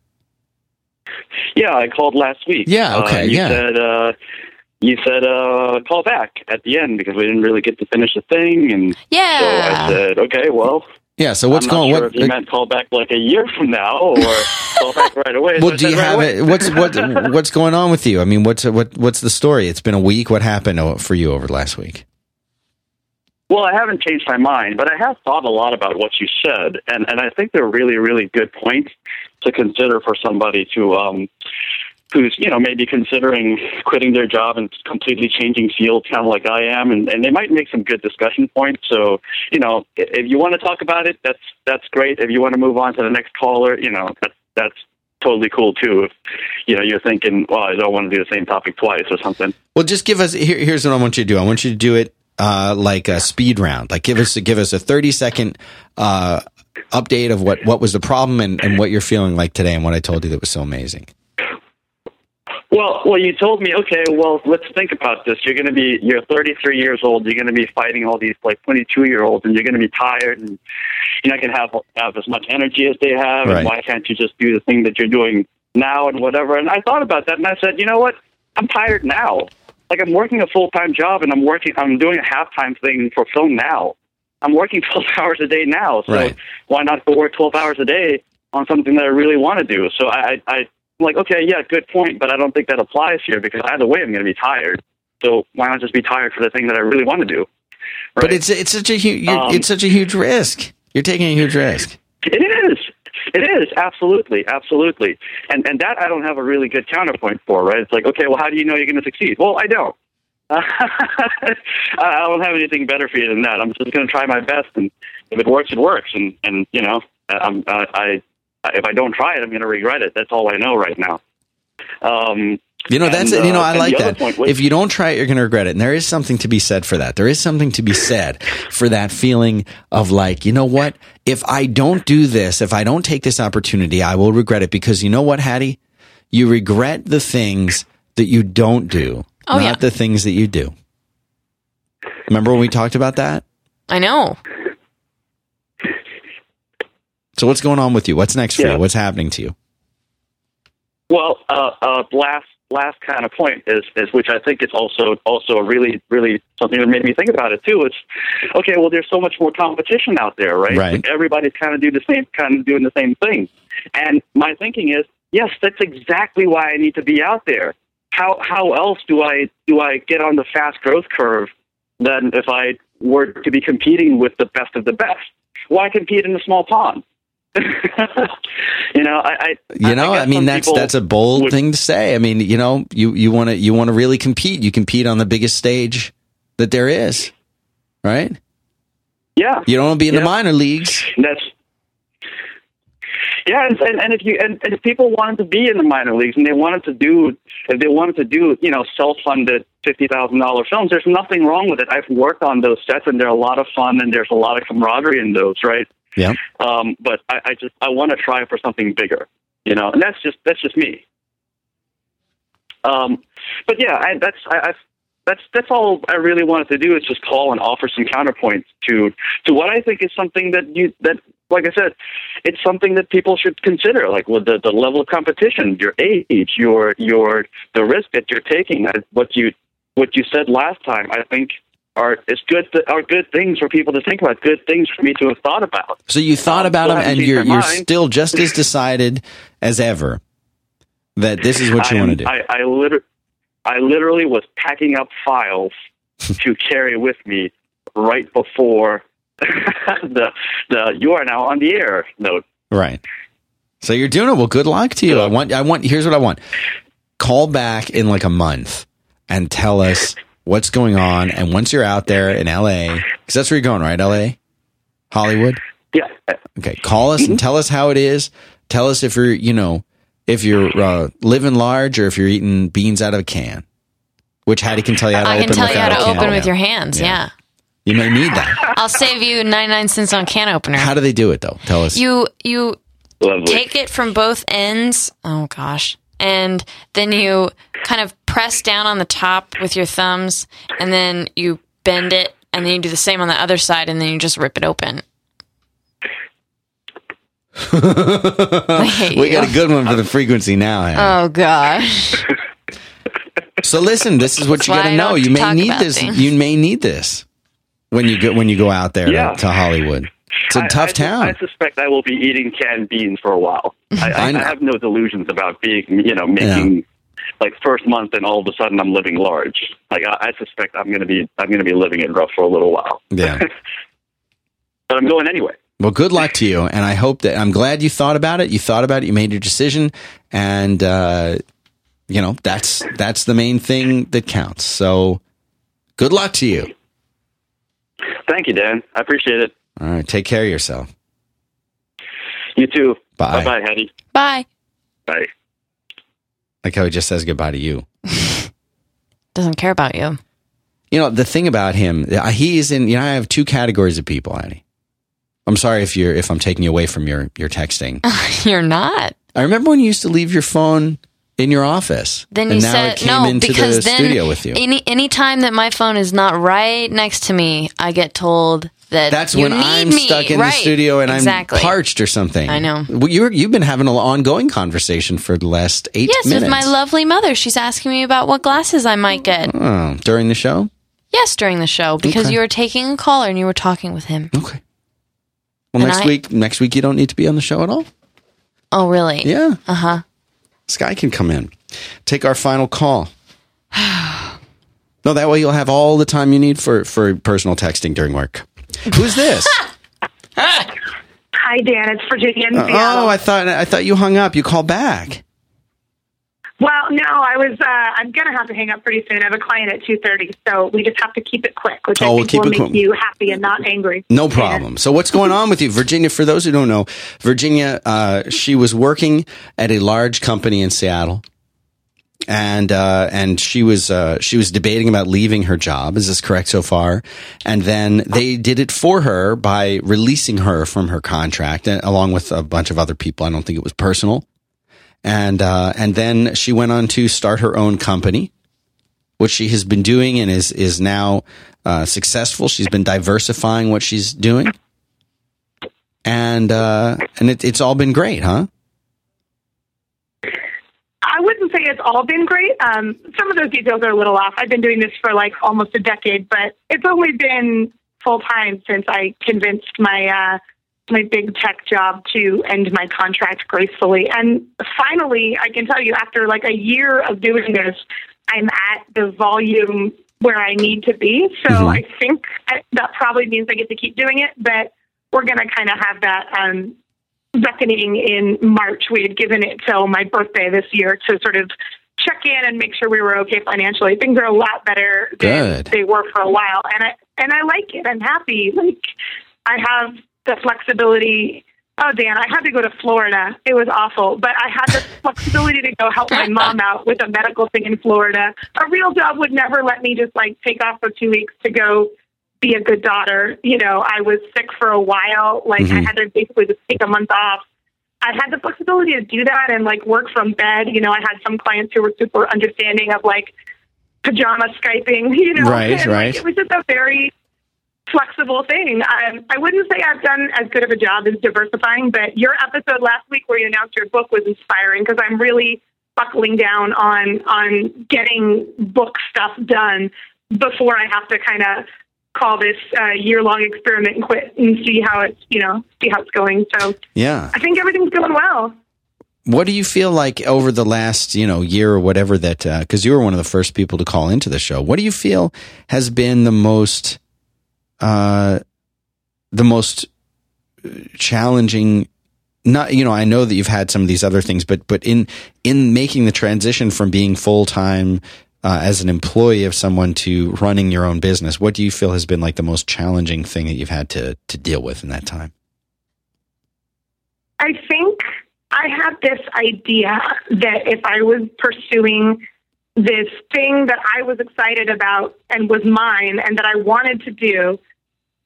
Yeah, I called last week. Yeah, okay, Uh, you yeah. said uh, you said uh, call back at the end because we didn't really get to finish the thing, and yeah. so I said, okay, well, Yeah. So what's going? sure what? you meant call back like a year from now or call back right away. Well, I do you right have away. it? What's what? What's going on with you? I mean, what's what? What's the story? It's been a week. What happened for you over the last week? Well, I haven't changed my mind, but I have thought a lot about what you said, and, and I think they're really, really good points to consider for somebody to um, who's you know maybe considering quitting their job and completely changing fields, kind of like I am, and, and they might make some good discussion points. So you know, if you want to talk about it, that's that's great. If you want to move on to the next caller, you know, that's that's totally cool too. If you know you're thinking, well, I don't want to do the same topic twice or something. Well, just give us. Here, here's what I want you to do. I want you to do it uh, like a speed round. Like give us give us a 30 second uh, update of what what was the problem and, and what you're feeling like today and what I told you that was so amazing. Well, well, you told me, okay, well, let's think about this. You're going to be, you're 33 years old. You're going to be fighting all these like 22 year olds, and you're going to be tired, and you're not going to have have as much energy as they have. Right. And why can't you just do the thing that you're doing now and whatever? And I thought about that, and I said, you know what? I'm tired now. Like I'm working a full time job, and I'm working. I'm doing a half time thing for film now. I'm working 12 hours a day now, so Right. why not go work 12 hours a day on something that I really want to do? So I, I, I I'm like, okay, yeah, good point, but I don't think that applies here because either way, I'm going to be tired. So why not just be tired for the thing that I really want to do? Right? But it's it's such a huge Um, it's such a huge risk. You're taking a huge risk. It is. It is absolutely, absolutely, and and that I don't have a really good counterpoint for. Right? It's like, okay, well, how do you know you're going to succeed? Well, I don't. I don't have anything better for you than that. I'm just going to try my best, and if it works, it works. And and you know, I'm I, I if I don't try it, I'm going to regret it. That's all I know right now. Um, You know, that's And, you know, uh, I like that. point was- if you don't try it, you're going to regret it. And there is something to be said for that. There is something to be said for that feeling of like, you know what? If I don't do this, if I don't take this opportunity, I will regret it because you know what, Haddie? You regret the things that you don't do, Oh, not yeah. the things that you do. Remember when we talked about that? I know. So what's going on with you? What's next for Yeah. you? What's happening to you? Well, uh, uh, last last kind of point is is which I think is also also really really something that made me think about it too. It's okay. Well, there's so much more competition out there, right? Right. Like everybody's kind of do the same kind of doing the same thing, and my thinking is yes, that's exactly why I need to be out there. How how else do I do I get on the fast growth curve than if I were to be competing with the best of the best? Why compete in a small pond? you know, I, I You know, I, guess mean that's that's a bold would- thing to say. I mean, you know, you you want to you want to really compete. You compete on the biggest stage that there is, right? Yeah, You don't want to be in the minor leagues. that's yeah, and, and, and if you and, and if people wanted to be in the minor leagues and they wanted to do if they wanted to do you know self funded fifty thousand dollar films, there's nothing wrong with it. I've worked on those sets and they're a lot of fun and there's a lot of camaraderie in those, right? Yeah. Um, but I, I just I want to try for something bigger, you know, and that's just that's just me. Um, but yeah, I, that's I, I've that's that's all I really wanted to do is just call and offer some counterpoints to to what I think is something that you that like I said, it's something that people should consider, like with the, the level of competition, your age, your your the risk that you're taking. What you what you said last time, I think are is good th- are good things for people to think about, good things for me to have thought about. So you thought about them, and you're you're still just as decided as ever that this is what you want to do. I, I, liter- I literally was packing up files to carry with me right before the the you are now on the air note. right. So you're doing it. Well, good luck to you. I want. I want. Here's what I want. Call back in like a month and tell us what's going on. And once you're out there in L.A., because that's where you're going, right? L.A., Hollywood. Yeah, Okay, call us and tell us how it is. Tell us if you're, you know, if you're uh, living large or if you're eating beans out of a can. Which Haddie can tell you how to I open can tell you how a to can. open with your hands. Yeah. Yeah. You may need that. I'll save you 99 cents on can opener. How do they do it though? Tell us. you you lovely. take it from both ends. Oh gosh. And then you kind of press down on the top with your thumbs and then you bend it and then you do the same on the other side and then you just rip it open. I hate we you. got a good one for the frequency now. Haddie. Oh gosh. so listen, this is what That's you got why to know. You may need this. things. You may need this when you go when you go out there Yeah. to, to Hollywood. It's a I- tough I, town. I suspect I will be eating canned beans for a while. I, I I. I have no delusions about being, you know, making like first month and all of a sudden I'm living large. Like I, I suspect I'm gonna be I'm gonna be living it rough for a little while. yeah. But I'm going anyway. Well, good luck to you, and I hope that I'm glad you thought about it. You thought about it. You made your decision, and uh, you know, that's that's the main thing that counts. So, good luck to you. Thank you, Dan. I appreciate it. All right, take care of yourself. You too. Bye. Bye, Haddie. Bye. Bye. Like how he just says goodbye to you. Doesn't care about you. You know, the thing about him, uh, he is in, you know, I have two categories of people, Annie. I'm sorry if you're, if I'm taking you away from your, your texting. You're not. I remember when you used to leave your phone in your office. Then and you now said it came no into because the then studio with you. any any time that my phone is not right next to me, I get told that That's you when I'm me. stuck in right. the studio and exactly. I'm parched or something. I know. You're, you've been having an ongoing conversation for the last eight Yes, minutes. with my lovely mother. She's asking me about what glasses I might get. Oh, during the show? Yes, during the show because Okay. you were taking a caller and you were talking with him. Okay. Well, And next I- week, next week you don't need to be on the show at all. Oh, really? Yeah, Uh huh. Sky can come in. Take our final call. no, that way you'll have all the time you need for for personal texting during work. Who's this? Hi, Dan. It's Virginia in Uh, Seattle. oh, I thought I thought you hung up. You called back. well, no, I was. Uh, I'm gonna have to hang up pretty soon. I have a client at two thirty, so we just have to keep it quick, which Oh, I we'll keep will it make quick. you happy and not angry. No problem. So what's going on with you, Virginia? For those who don't know, Virginia, uh, she was working at a large company in Seattle, and uh, and she was uh, she was debating about leaving her job. Is this correct so far? And then they did it for her by releasing her from her contract, and, along with a bunch of other people. I don't think it was personal. And uh, and then she went on to start her own company, which she has been doing and is is now uh, successful. She's been diversifying what she's doing, and uh, and it, it's all been great, huh? I wouldn't say it's all been great. Um, some of those details are a little off. I've been doing this for like almost a decade, but it's only been full time since I convinced my uh, my big tech job to end my contract gracefully. And finally, I can tell you, after like a year of doing this, I'm at the volume where I need to be. So Mhm. I think I, that probably means I get to keep doing it, but we're going to kind of have that um, reckoning in March. We had given it till my birthday this year to sort of check in and make sure we were okay financially. Things are a lot better than Good. they were for a while, and I and I like it. I'm happy. Like I have the flexibility. Oh, Dan, I had to go to Florida. It was awful, but I had the flexibility to go help my mom out with a medical thing in Florida. A real job would never let me just like take off for two weeks to go be a good daughter. You know, I was sick for a while. Like I Mhm. had to basically just take a month off. I had the flexibility to do that and like work from bed. You know, I had some clients who were super understanding of like pajama skyping. You know, Right, and, like, right. it was just a very flexible thing. Um, I wouldn't say I've done as good of a job as diversifying, but your episode last week where you announced your book was inspiring because I'm really buckling down on on getting book stuff done before I have to kind of call this uh, year long experiment and quit and see how it's you know see how it's going. So Yeah. I think everything's going well. What do you feel like over the last, you know, year or whatever that, because you were one of the first people to call into the show. What do you feel has been the most, uh, the most uh, challenging? Not, you know, I know that you've had some of these other things, but but in in making the transition from being full time uh, as an employee of someone to running your own business, what do you feel has been like the most challenging thing that you've had to to deal with in that time? I think I had this idea that if I was pursuing this thing that I was excited about and was mine and that I wanted to do,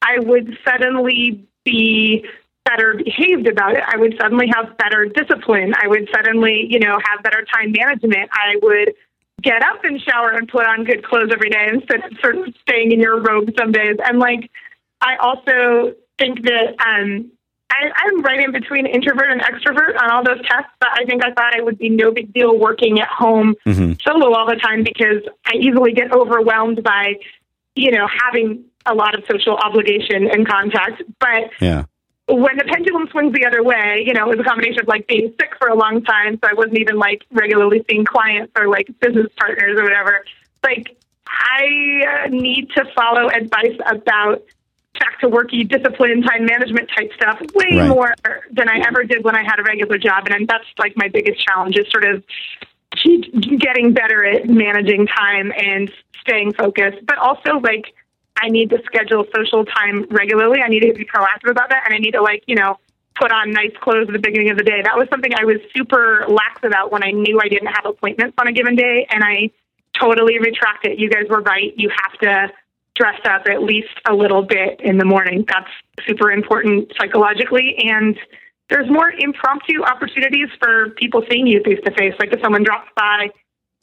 I would suddenly be better behaved about it. I would suddenly have better discipline. I would suddenly, you know, have better time management. I would get up and shower and put on good clothes every day instead of sort of staying in your robe some days. And like, I also think that um, I, I'm right in between introvert and extrovert on all those tests, but I think I thought it would be no big deal working at home Mm-hmm. solo all the time because I easily get overwhelmed by, you know, having a lot of social obligation and contact. But Yeah. When the pendulum swings the other way, you know, it was a combination of like being sick for a long time, so I wasn't even like regularly seeing clients or like business partners or whatever. Like, I uh, need to follow advice about back to worky discipline, time management type stuff way Right. more than I ever did when I had a regular job, and that's like my biggest challenge is sort of keep getting better at managing time and staying focused, but also like I need to schedule social time regularly. I need to be proactive about that, and I need to like you know put on nice clothes at the beginning of the day. That was something I was super lax about when I knew I didn't have appointments on a given day, and I totally retract it. You guys were right. You have to dress up at least a little bit in the morning. That's super important psychologically and there's more impromptu opportunities for people seeing you face to face. Like if someone drops by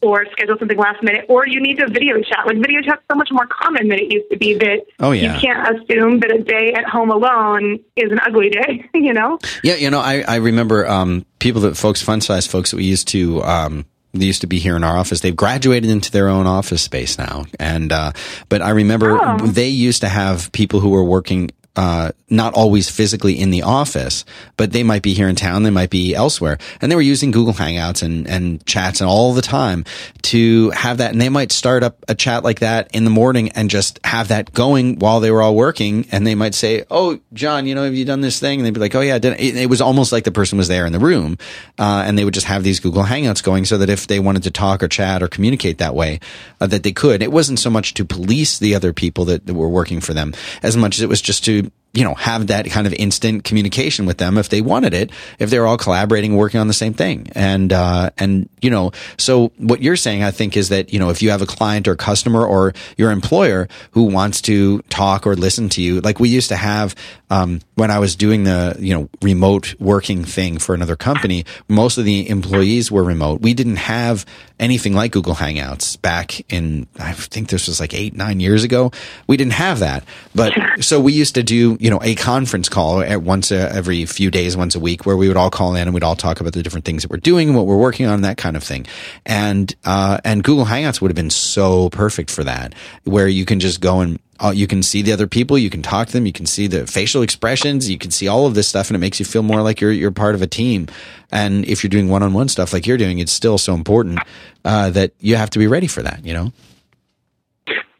or schedule something last minute, or you need to video chat. Like video chat's so much more common than it used to be. That Oh, yeah. you can't assume that a day at home alone is an ugly day. You know? Yeah, you know, I, I remember um, people that folks, fun size folks that we used to. Um, they used to be here in our office. They've graduated into their own office space now, and uh, but I remember Oh. they used to have people who were working uh, not always physically in the office, but they might be here in town, they might be elsewhere, and they were using Google Hangouts and and chats and all the time to have that, and they might start up a chat like that in the morning and just have that going while they were all working, and they might say, "Oh, John, you know, have you done this thing?" And they'd be like, "Oh yeah, I did." It, it was almost like the person was there in the room, uh, and they would just have these Google Hangouts going, so that if they wanted to talk or chat or communicate that way, uh, that they could. It wasn't so much to police the other people that, that were working for them, as much as it was just to you know have that kind of instant communication with them if they wanted it, if they're all collaborating, working on the same thing, and uh, and you know, so what you're saying, I think, is that you know if you have a client or customer or your employer who wants to talk or listen to you, like we used to have um, when I was doing the you know remote working thing for another company, most of the employees were remote. We didn't have anything like Google Hangouts back in I think this was like eight nine years ago. We didn't have that, but so we used to do you know a conference call at once a, every few days, once a week, where we would all call in and we'd all talk about the different things that we're doing, and what we're working on, that kind of thing. And uh, and Google Hangouts would have been so perfect for that, where you can just go and uh, you can see the other people, you can talk to them, you can see the facial expressions, you can see all of this stuff, and it makes you feel more like you're you're part of a team. And if you're doing one on one stuff like you're doing, it's still so important uh, that you have to be ready for that. You know.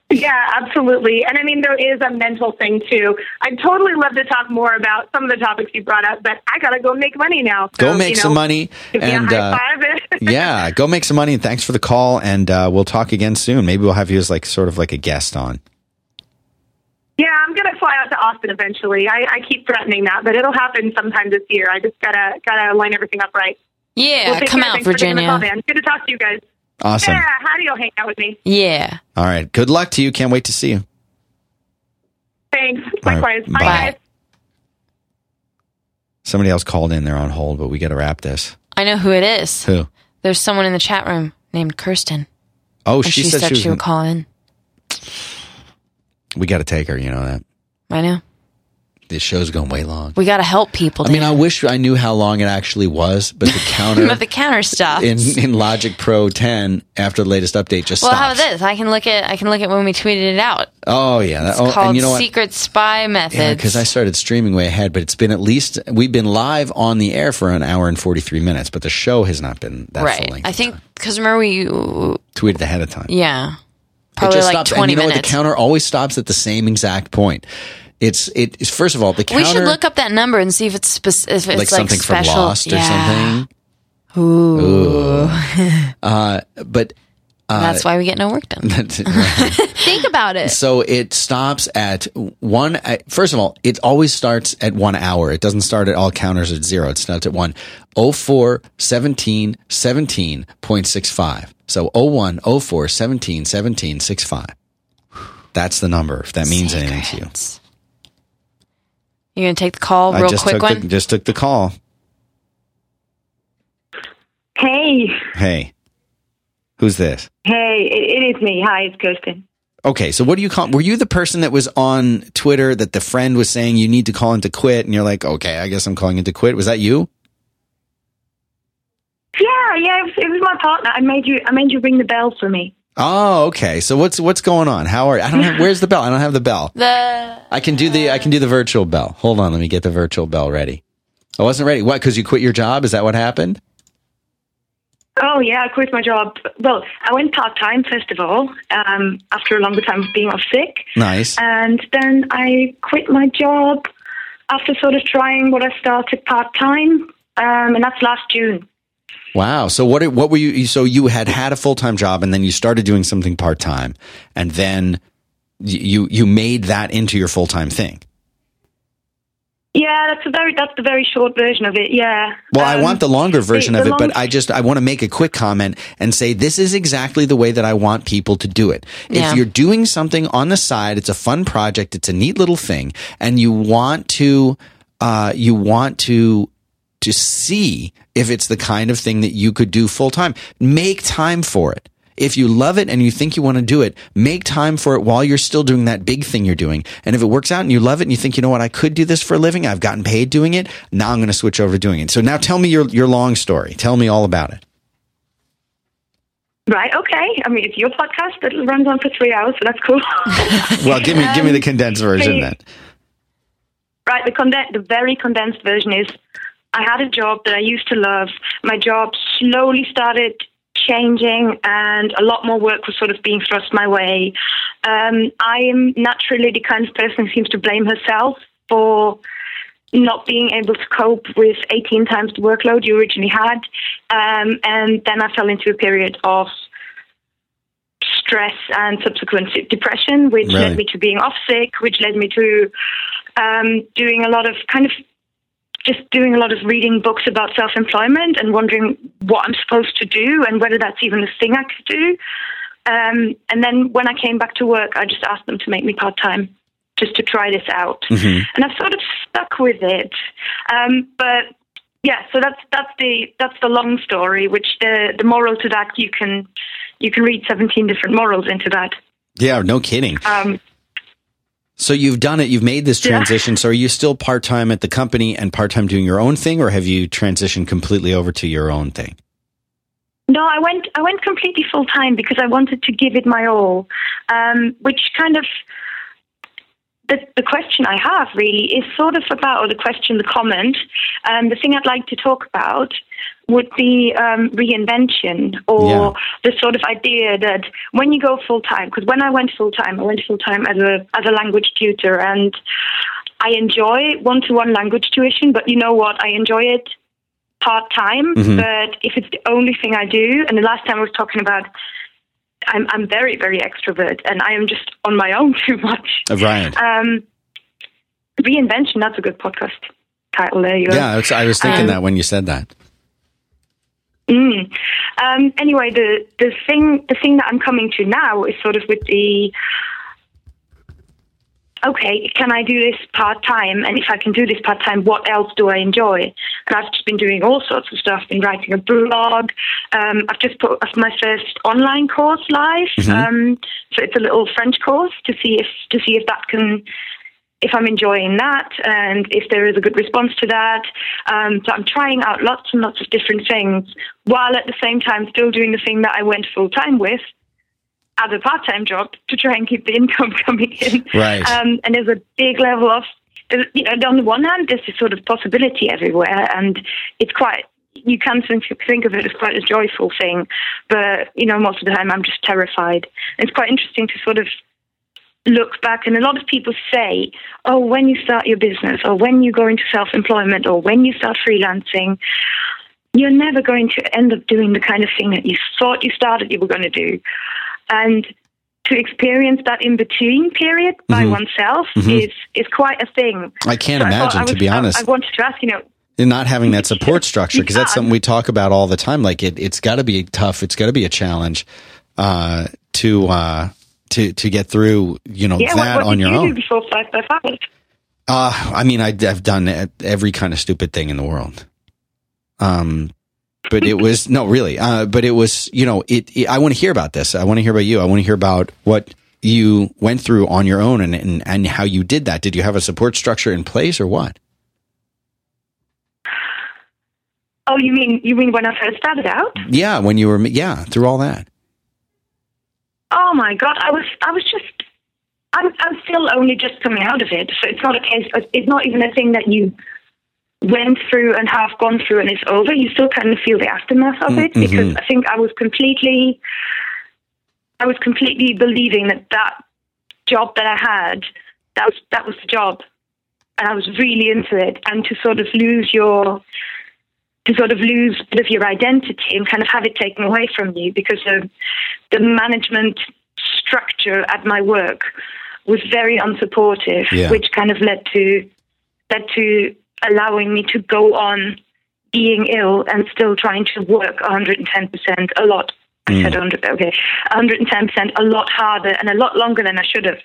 Yeah, absolutely. And I mean, there is a mental thing too. I'd totally love to talk more about some of the topics you brought up, but I gotta go make money now. Go make you some money give a and high uh, yeah, go make some money. And thanks for the call. And uh, we'll talk again soon. Maybe we'll have you as like sort of like a guest on. Yeah, I'm gonna fly out to Austin eventually. I, I keep threatening that, but it'll happen sometime this year. I just gotta gotta line everything up right. Yeah, Well, take come care. out, Thanks for taking the Virginia. Call, Good to talk to you guys. Awesome. Yeah, how do you hang out with me? Yeah. All right. Good luck to you. Can't wait to see you. Thanks. All right, Likewise. Bye, bye. Somebody else called in. They're on hold, but we got to wrap this. I know who it is. Who? There's someone in the chat room named Kirsten. Oh, she, she, said, said she was. she would gonna- call in. we got to take her. You know that I know. This show's going way long. We got to help people. I mean, I wish I knew how long it actually was, but the counter but the counter stuff. in, in Logic Pro 10 after the latest update just stopped. well, stops. how about this? I can look at I can look at when we tweeted it out. Oh yeah, that, It's oh, called and you know what? Secret Spy Methods. Yeah, because I started streaming way ahead, but it's been at least we've been live on the air for an hour and forty three minutes, but the show has not been that right. I think because remember we tweeted ahead of time. yeah It probably just like stops, twenty and you know what? The counter always stops at the same exact point. It's. It's, first of all, the counter we should look up that number and see if it's spec- if it's like like, something special. from Lost or yeah. something. Ooh. uh, but That's why we get no work done. Think about it. So it stops at one. at- First of all, it always starts at one hour. It doesn't start at all counters at zero. It starts at one. 04 17 17.65. So 01 04 17 17.65. That's the number, if that means anything to you. Secrets. You gonna take the call, I real just quick took one? the, just took the call. Hey, Hey, who's this? hey, it, it is me. Hi, it's Kirsten. Okay, so what do you call? Were you the person that was on Twitter that the friend was saying you need to call in to quit, and you're like, okay, I guess I'm calling in to quit. Was that you? Yeah, yeah, it was, it was my partner. I made you. I made you ring the bell for me. Oh, okay. So what's what's going on? How are I don't have where's the bell? I don't have the bell. The I can do the I can do the virtual bell. Hold on, let me get the virtual bell ready. I wasn't ready. What? Because you quit your job? Is that what happened? Oh yeah, I quit my job. Well, I went part time first of all, um, after a longer time of being off sick, Nice. and then I quit my job after sort of trying what I started part time, um, and that's last June. Wow. So what what were you? So you had had a full time job, and then you started doing something part time, and then you you made that into your full time thing. Yeah, that's a very that's the very short version of it. Yeah. Well, I Um, want the longer version the of it, long- but I just I want to make a quick comment and say this is exactly the way that I want people to do it. Yeah. If you're doing something on the side, it's a fun project, it's a neat little thing, and you want to uh, you want to to see if it's the kind of thing that you could do full time. Make time for it. If you love it and you think you want to do it, make time for it while you're still doing that big thing you're doing. And if it works out and you love it and you think, you know what, I could do this for a living. I've gotten paid doing it. Now I'm going to switch over to doing it. So now tell me your, your long story. Tell me all about it. Right. Okay. I mean, it's your podcast that runs on for three hours, so that's cool. Well, give me, give me the condensed um, version the- then. Right, the conden- the very condensed version is I had a job that I used to love. My job slowly started changing and a lot more work was sort of being thrust my way. Um, I am naturally the kind of person who seems to blame herself for not being able to cope with 18 times the workload you originally had. Um, and then I fell into a period of stress and subsequent depression, which Right. led me to being off sick, which led me to um, doing a lot of kind of just doing a lot of reading books about self employment and wondering what I'm supposed to do and whether that's even a thing I could do. Um, and then when I came back to work, I just asked them to make me part time just to try this out. And I've sort of stuck with it. Um, but yeah, so that's that's the that's the long story. Which the the moral to that you can you can read seventeen different morals into that. Yeah, no kidding. Um, So you've done it. You've made this Yeah. transition. So are you still part time at the company and part time doing your own thing, or have you transitioned completely over to your own thing? No, I went I went completely full time because I wanted to give it my all. Um, which kind of the the question I have really is sort of about or the question, the comment. Um, the thing I'd like to talk about would be um, reinvention or Yeah. the sort of idea that when you go full time, because when I went full time, I went full time as a as a language tutor, and I enjoy one to one language tuition. But you know what? I enjoy it part time. Mhm. But if it's the only thing I do, and the last time I was talking about. I'm I'm very very extrovert and I am just on my own too much. Right. Um, reinvention. That's a good podcast title. There you go. yeah, it's- I was thinking Um, that when you said that. Mm. Um, anyway, the the thing the thing that I'm coming to now is sort of with the okay, can I do this part time? And if I can do this part time, what else do I enjoy? And I've just been doing all sorts of stuff. Been writing a blog. Um, I've just put my first online course live. Um, so it's a little French course to see if to see if that can if I'm enjoying that and if there is a good response to that. Um, so I'm trying out lots and lots of different things while at the same time still doing the thing that I went full time with as a part time job to try and keep the income coming in. Right. Um, and there's a big level of, you know, on the one hand, there's this sort of possibility everywhere, and it's quite. You can think think of it as quite a joyful thing, but you know, most of the time I'm just terrified. It's quite interesting to sort of look back and a lot of people say oh when you start your business or when you go into self-employment or when you start freelancing you're never going to end up doing the kind of thing that you thought you started you were going to do and to experience that in between period by Mhm. oneself Mhm. is is quite a thing I can't So imagine, I to was- be honest. I, wanted to ask you know And not having that support structure because that's something we talk about all the time. Like it, it's got to be tough. It's got to be a challenge uh, to uh, to to get through. You know yeah that what, what on your you own. do before five by five Uh, I mean, I, I've done every kind of stupid thing in the world. Um, but it was no, really. Uh, but it was, you know, it. it I want to hear about this. I want to hear about you. I want to hear about what you went through on your own and, and and how you did that. Did you have a support structure in place or what? oh you mean you mean when i first started out Yeah, when you were, yeah, through all that. Oh my god, I was I was just I'm I'm still only just coming out of it. So it's not a case it's not even a thing that you went through and have gone through and it's over. You still kind of feel the aftermath of it Mm-hmm. because I think I was completely I was completely believing that that job that I had that was that was the job and I was really into it and to sort of lose your to sort of lose a bit of your identity and kind of have it taken away from you because of the management structure at my work was very unsupportive, Yeah. which kind of led to led to allowing me to go on being ill and still trying to work 110% a lot. I said mm. 100, okay, 110% a lot harder and a lot longer than I should have.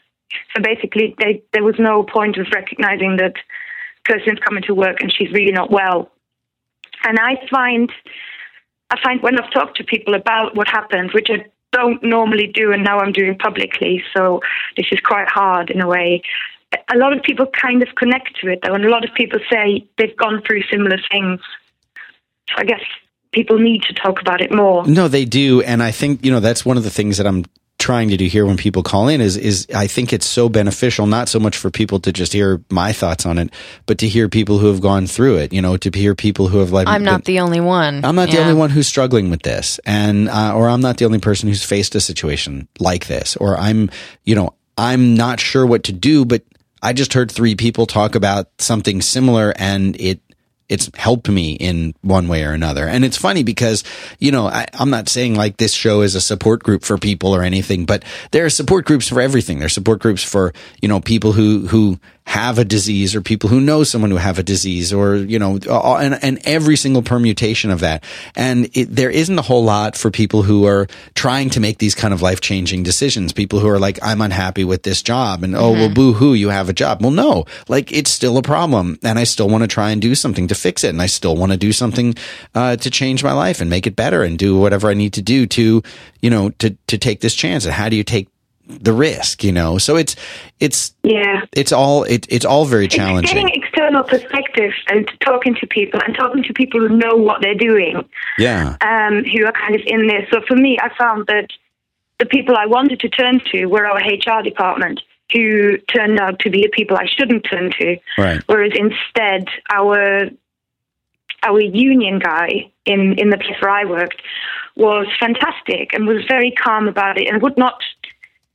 So basically, they, there was no point of recognizing that Kirsten's coming to work and she's really not well. And I find, I find when I've talked to people about what happened, which I don't normally do, and now I'm doing publicly, so this is quite hard in a way. A lot of people kind of connect to it, though, and a lot of people say they've gone through similar things. So I guess people need to talk about it more. No, they do, and I think you know that's one of the things that I'm trying to do here when people call in is is I think it's so beneficial not so much for people to just hear my thoughts on it, but to hear people who have gone through it. You know, to hear people who have like I'm not been- the only one. I'm not the only one who's struggling with this, and uh, or I'm not the only person who's faced a situation like this, or I'm, you know, I'm not sure what to do, but I just heard three people talk about something similar, and it it's helped me in one way or another. And it's funny because, you know, I, I'm not saying like this show is a support group for people or anything, but there are support groups for everything. There are support groups for, you know, people who, who have a disease or people who know someone who have a disease or, you know, all- and, and every single permutation of that. And it, there isn't a whole lot for people who are trying to make these kind of life changing decisions. People who are like, I'm unhappy with this job and, oh, well, mm-hmm. boo hoo, you have a job. Well, no, like it's still a problem and I still want to try and do something to fix it. And I still want to do something, uh, to change my life and make it better and do whatever I need to do to, you know, to, to take this chance. And how do you take the risk, you know? So it's, it's, Yeah. it's all, it, it's all very It's challenging. getting external perspective and talking to people and talking to people who know what they're doing. Yeah. um, who are kind of in this. So for me, I found that the people I wanted to turn to were our HR department, who turned out to be the people I shouldn't turn to. Right. Whereas instead, our our union guy in in the place where I worked was fantastic and was very calm about it and would not.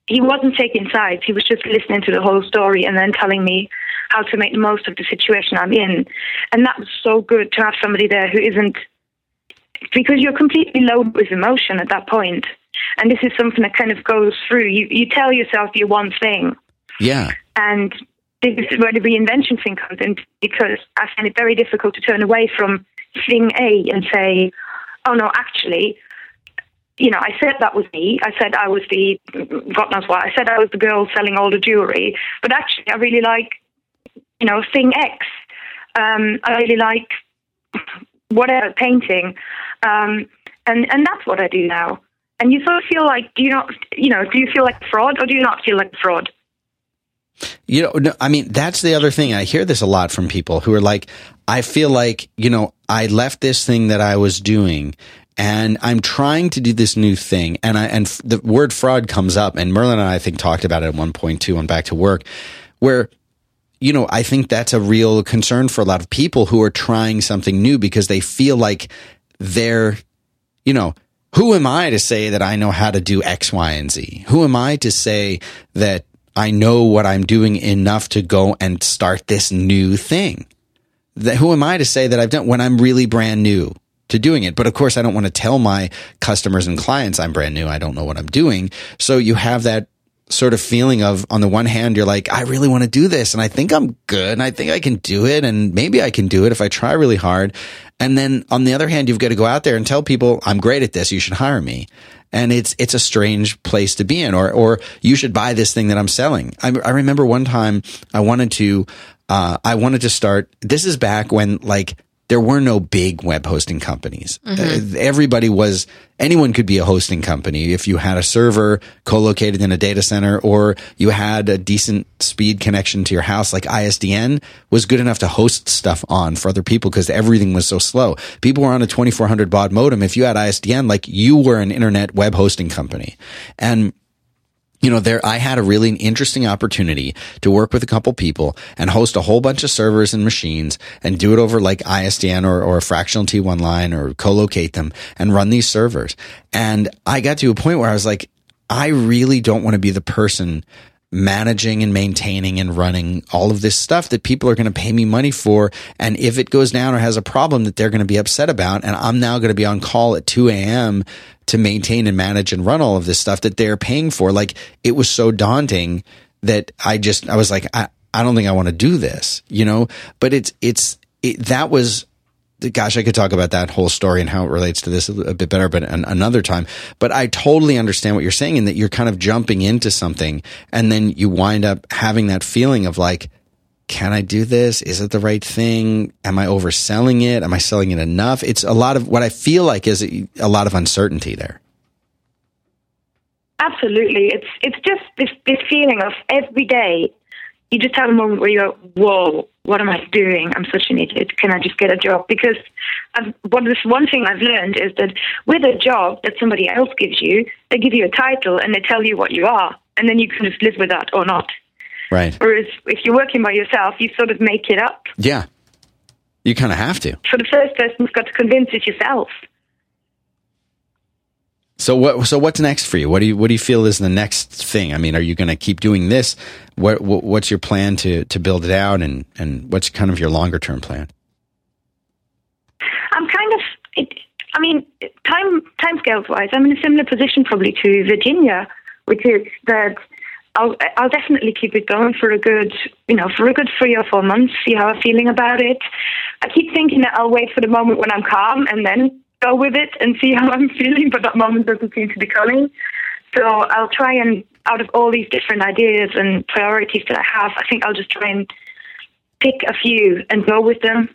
He wasn't taking sides. He was just listening to the whole story and then telling me how to make the most of the situation I'm in. And that was so good to have somebody there who isn't because you're completely loaded with emotion at that point. And this is something that kind of goes through. You you tell yourself you're one thing, Yeah. and this is where the reinvention thing comes in because I find it very difficult to turn away from thing A and say, oh no, actually, you know, I said that was me. I said I was the, God knows what, I said I was the girl selling all the jewelry, but actually I really like, you know, thing X. Um, I really like whatever, painting. Um, and, and that's what I do now. And you sort of feel like, do you not, you know, do you feel like fraud or do you not feel like fraud? You know, no, I mean, that's the other thing. I hear this a lot from people who are like, I feel like, you know, I left this thing that I was doing and I'm trying to do this new thing. And I, and f- the word fraud comes up and Merlin and I, I think talked about it at one point too on back to work where, you know, I think that's a real concern for a lot of people who are trying something new because they feel like they're, you know, who am I to say that I know how to do X, Y, and Z? Who am I to say that I know what I'm doing enough to go and start this new thing? That, who am I to say that I've done when I'm really brand new to doing it? But of course, I don't want to tell my customers and clients I'm brand new. I don't know what I'm doing. So you have that sort of feeling of on the one hand you're like I really want to do this and I think I'm good and I think I can do it and maybe I can do it if I try really hard and then on the other hand you've got to go out there and tell people I'm great at this you should hire me and it's it's a strange place to be in or or you should buy this thing that I'm selling. I, I remember one time I wanted to uh, I wanted to start this is back when like there were no big web hosting companies. Uh, everybody was, anyone could be a hosting company if you had a server co-located in a data center or you had a decent speed connection to your house. Like ISDN was good enough to host stuff on for other people because everything was so slow. People were on a 2400 baud modem. If you had ISDN, like you were an internet web hosting company. And you know, there, I had a really interesting opportunity to work with a couple people and host a whole bunch of servers and machines and do it over like ISDN or, or a fractional T1 line or co-locate them and run these servers. And I got to a point where I was like, I really don't want to be the person managing and maintaining and running all of this stuff that people are going to pay me money for. And if it goes down or has a problem that they're going to be upset about, and I'm now going to be on call at 2 a.m. to maintain and manage and run all of this stuff that they're paying for, like it was so daunting that I just, I was like, I, I don't think I want to do this, you know, but it's, it's, it, that was, gosh, I could talk about that whole story and how it relates to this a bit better, but an, another time. But I totally understand what you're saying in that you're kind of jumping into something and then you wind up having that feeling of like, can I do this? Is it the right thing? Am I overselling it? Am I selling it enough? It's a lot of what I feel like is a lot of uncertainty there. Absolutely. It's, it's just this, this feeling of every day you just have a moment where you go, whoa, what am I doing? I'm such an idiot. Can I just get a job? Because I've, what this one thing I've learned is that with a job that somebody else gives you, they give you a title and they tell you what you are, and then you can just live with that or not. Right. Whereas if you're working by yourself, you sort of make it up. Yeah. You kind of have to. For the first person, you've got to convince it yourself. So what? So what's next for you? What do you What do you feel is the next thing? I mean, are you going to keep doing this? What, what, What's your plan to to build it out, and and what's kind of your longer term plan? I'm kind of. It, I mean, time time scales wise, I'm in a similar position probably to Virginia, which is that I'll I'll definitely keep it going for a good you know for a good three or four months. See how I'm feeling about it. I keep thinking that I'll wait for the moment when I'm calm and then go with it and see how I'm feeling, but that moment doesn't seem to be coming. So I'll try and, out of all these different ideas and priorities that I have, I think I'll just try and pick a few and go with them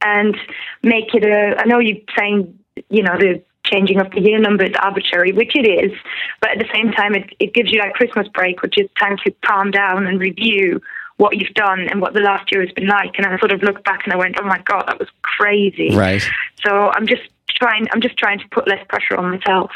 and make it a. I know you're saying, you know, the changing of the year number is arbitrary, which it is, but at the same time, it, it gives you that Christmas break, which is time to calm down and review what you've done and what the last year has been like. And I sort of looked back and I went, oh my God, that was crazy. Right. So I'm just trying. I'm just trying to put less pressure on myself.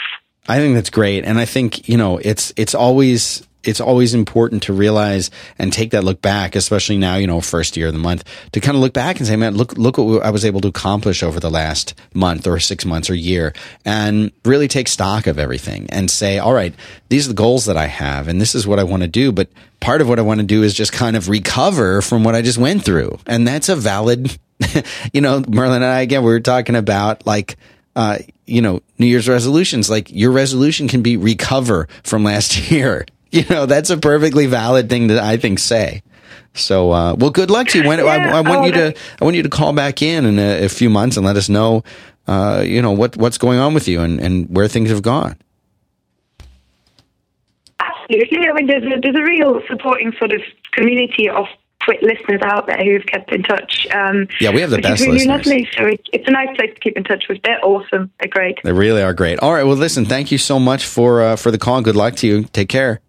I think that's great, and I think you know it's it's always it's always important to realize and take that look back, especially now, you know, first year of the month, to kind of look back and say, man, look, look what I was able to accomplish over the last month or six months or year and really take stock of everything and say, all right, these are the goals that I have and this is what I want to do. But part of what I want to do is just kind of recover from what I just went through. And that's a valid, you know, Merlin and I, again, we were talking about like, uh, you know, New Year's resolutions. Like your resolution can be recover from last year. You know, that's a perfectly valid thing to I think say. So, uh, well, good luck to you. When, yeah, I, I, want oh, you to, I want you to call back in in a, a few months and let us know, uh, you know, what, what's going on with you and, and where things have gone. Absolutely. I mean, there's a, there's a real supporting sort of community of listeners out there who've kept in touch. Um, yeah, we have the best really listeners. Lovely. So it's a nice place to keep in touch with. They're awesome. They're great. They really are great. All right. Well, listen. Thank you so much for uh, for the call. Good luck to you. Take care.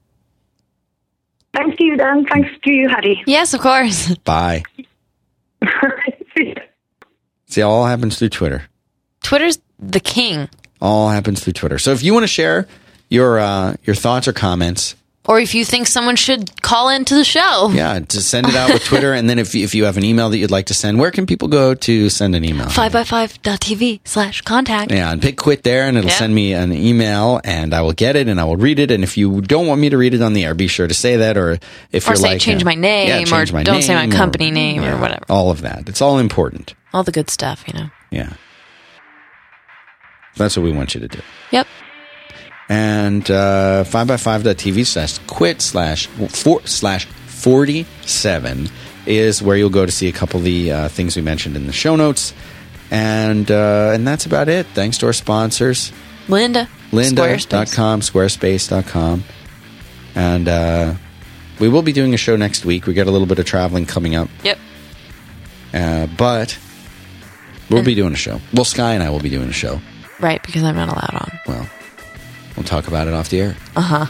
Thanks to you, Dan. Thanks to you, Haddie. Yes, of course. Bye. See, See, all happens through Twitter. Twitter's the king. All happens through Twitter. So if you want to share your uh, your thoughts or comments or if you think someone should call into the show. Yeah, to send it out with Twitter. and then if you, if you have an email that you'd like to send, where can people go to send an email? 5by5.tv slash contact. Yeah, and pick quit there and it'll Yeah. send me an email and I will get it and I will read it. And if you don't want me to read it on the air, be sure to say that. Or if Or you're say like, change uh, my name yeah, or my don't say my name company name or whatever. All of that. It's all important. All the good stuff, you know. Yeah. That's what we want you to do. Yep. And uh, 5by5.tv slash quit slash four slash 47 is where you'll go to see a couple of the uh, things we mentioned in the show notes and uh, and that's about it thanks to our sponsors Lynda. Squarespace. lynda.com squarespace.com and uh, we will be doing a show next week we got a little bit of traveling coming up Yep. uh, but we'll be doing a show well sky and i will be doing a show Right, because I'm not allowed on. well we'll talk about it off the air Uh huh.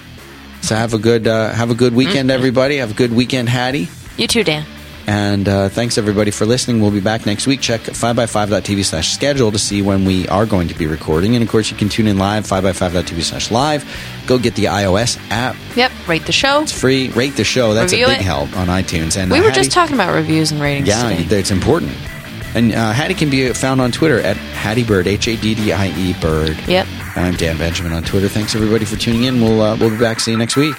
So have a good uh, have a good weekend, everybody. Have a good weekend, Haddie. You too, Dan. And uh, thanks everybody for listening. We'll be back next week. Check 5by5.tv slash schedule to see when we are going to be recording. And of course, you can tune in live, 5by5.tv slash live. Go get the iOS app. Yep. Rate the show. It's free. Rate the show. That's Review a big it. help on iTunes. And We uh, were Haddie- just talking about reviews and ratings Yeah, today. it's important. And uh, Haddie can be found on Twitter at Haddie Bird, H A D D I E Bird. Yep. I'm Dan Benjamin on Twitter. Thanks everybody for tuning in. We'll uh, we'll be back. See you next week.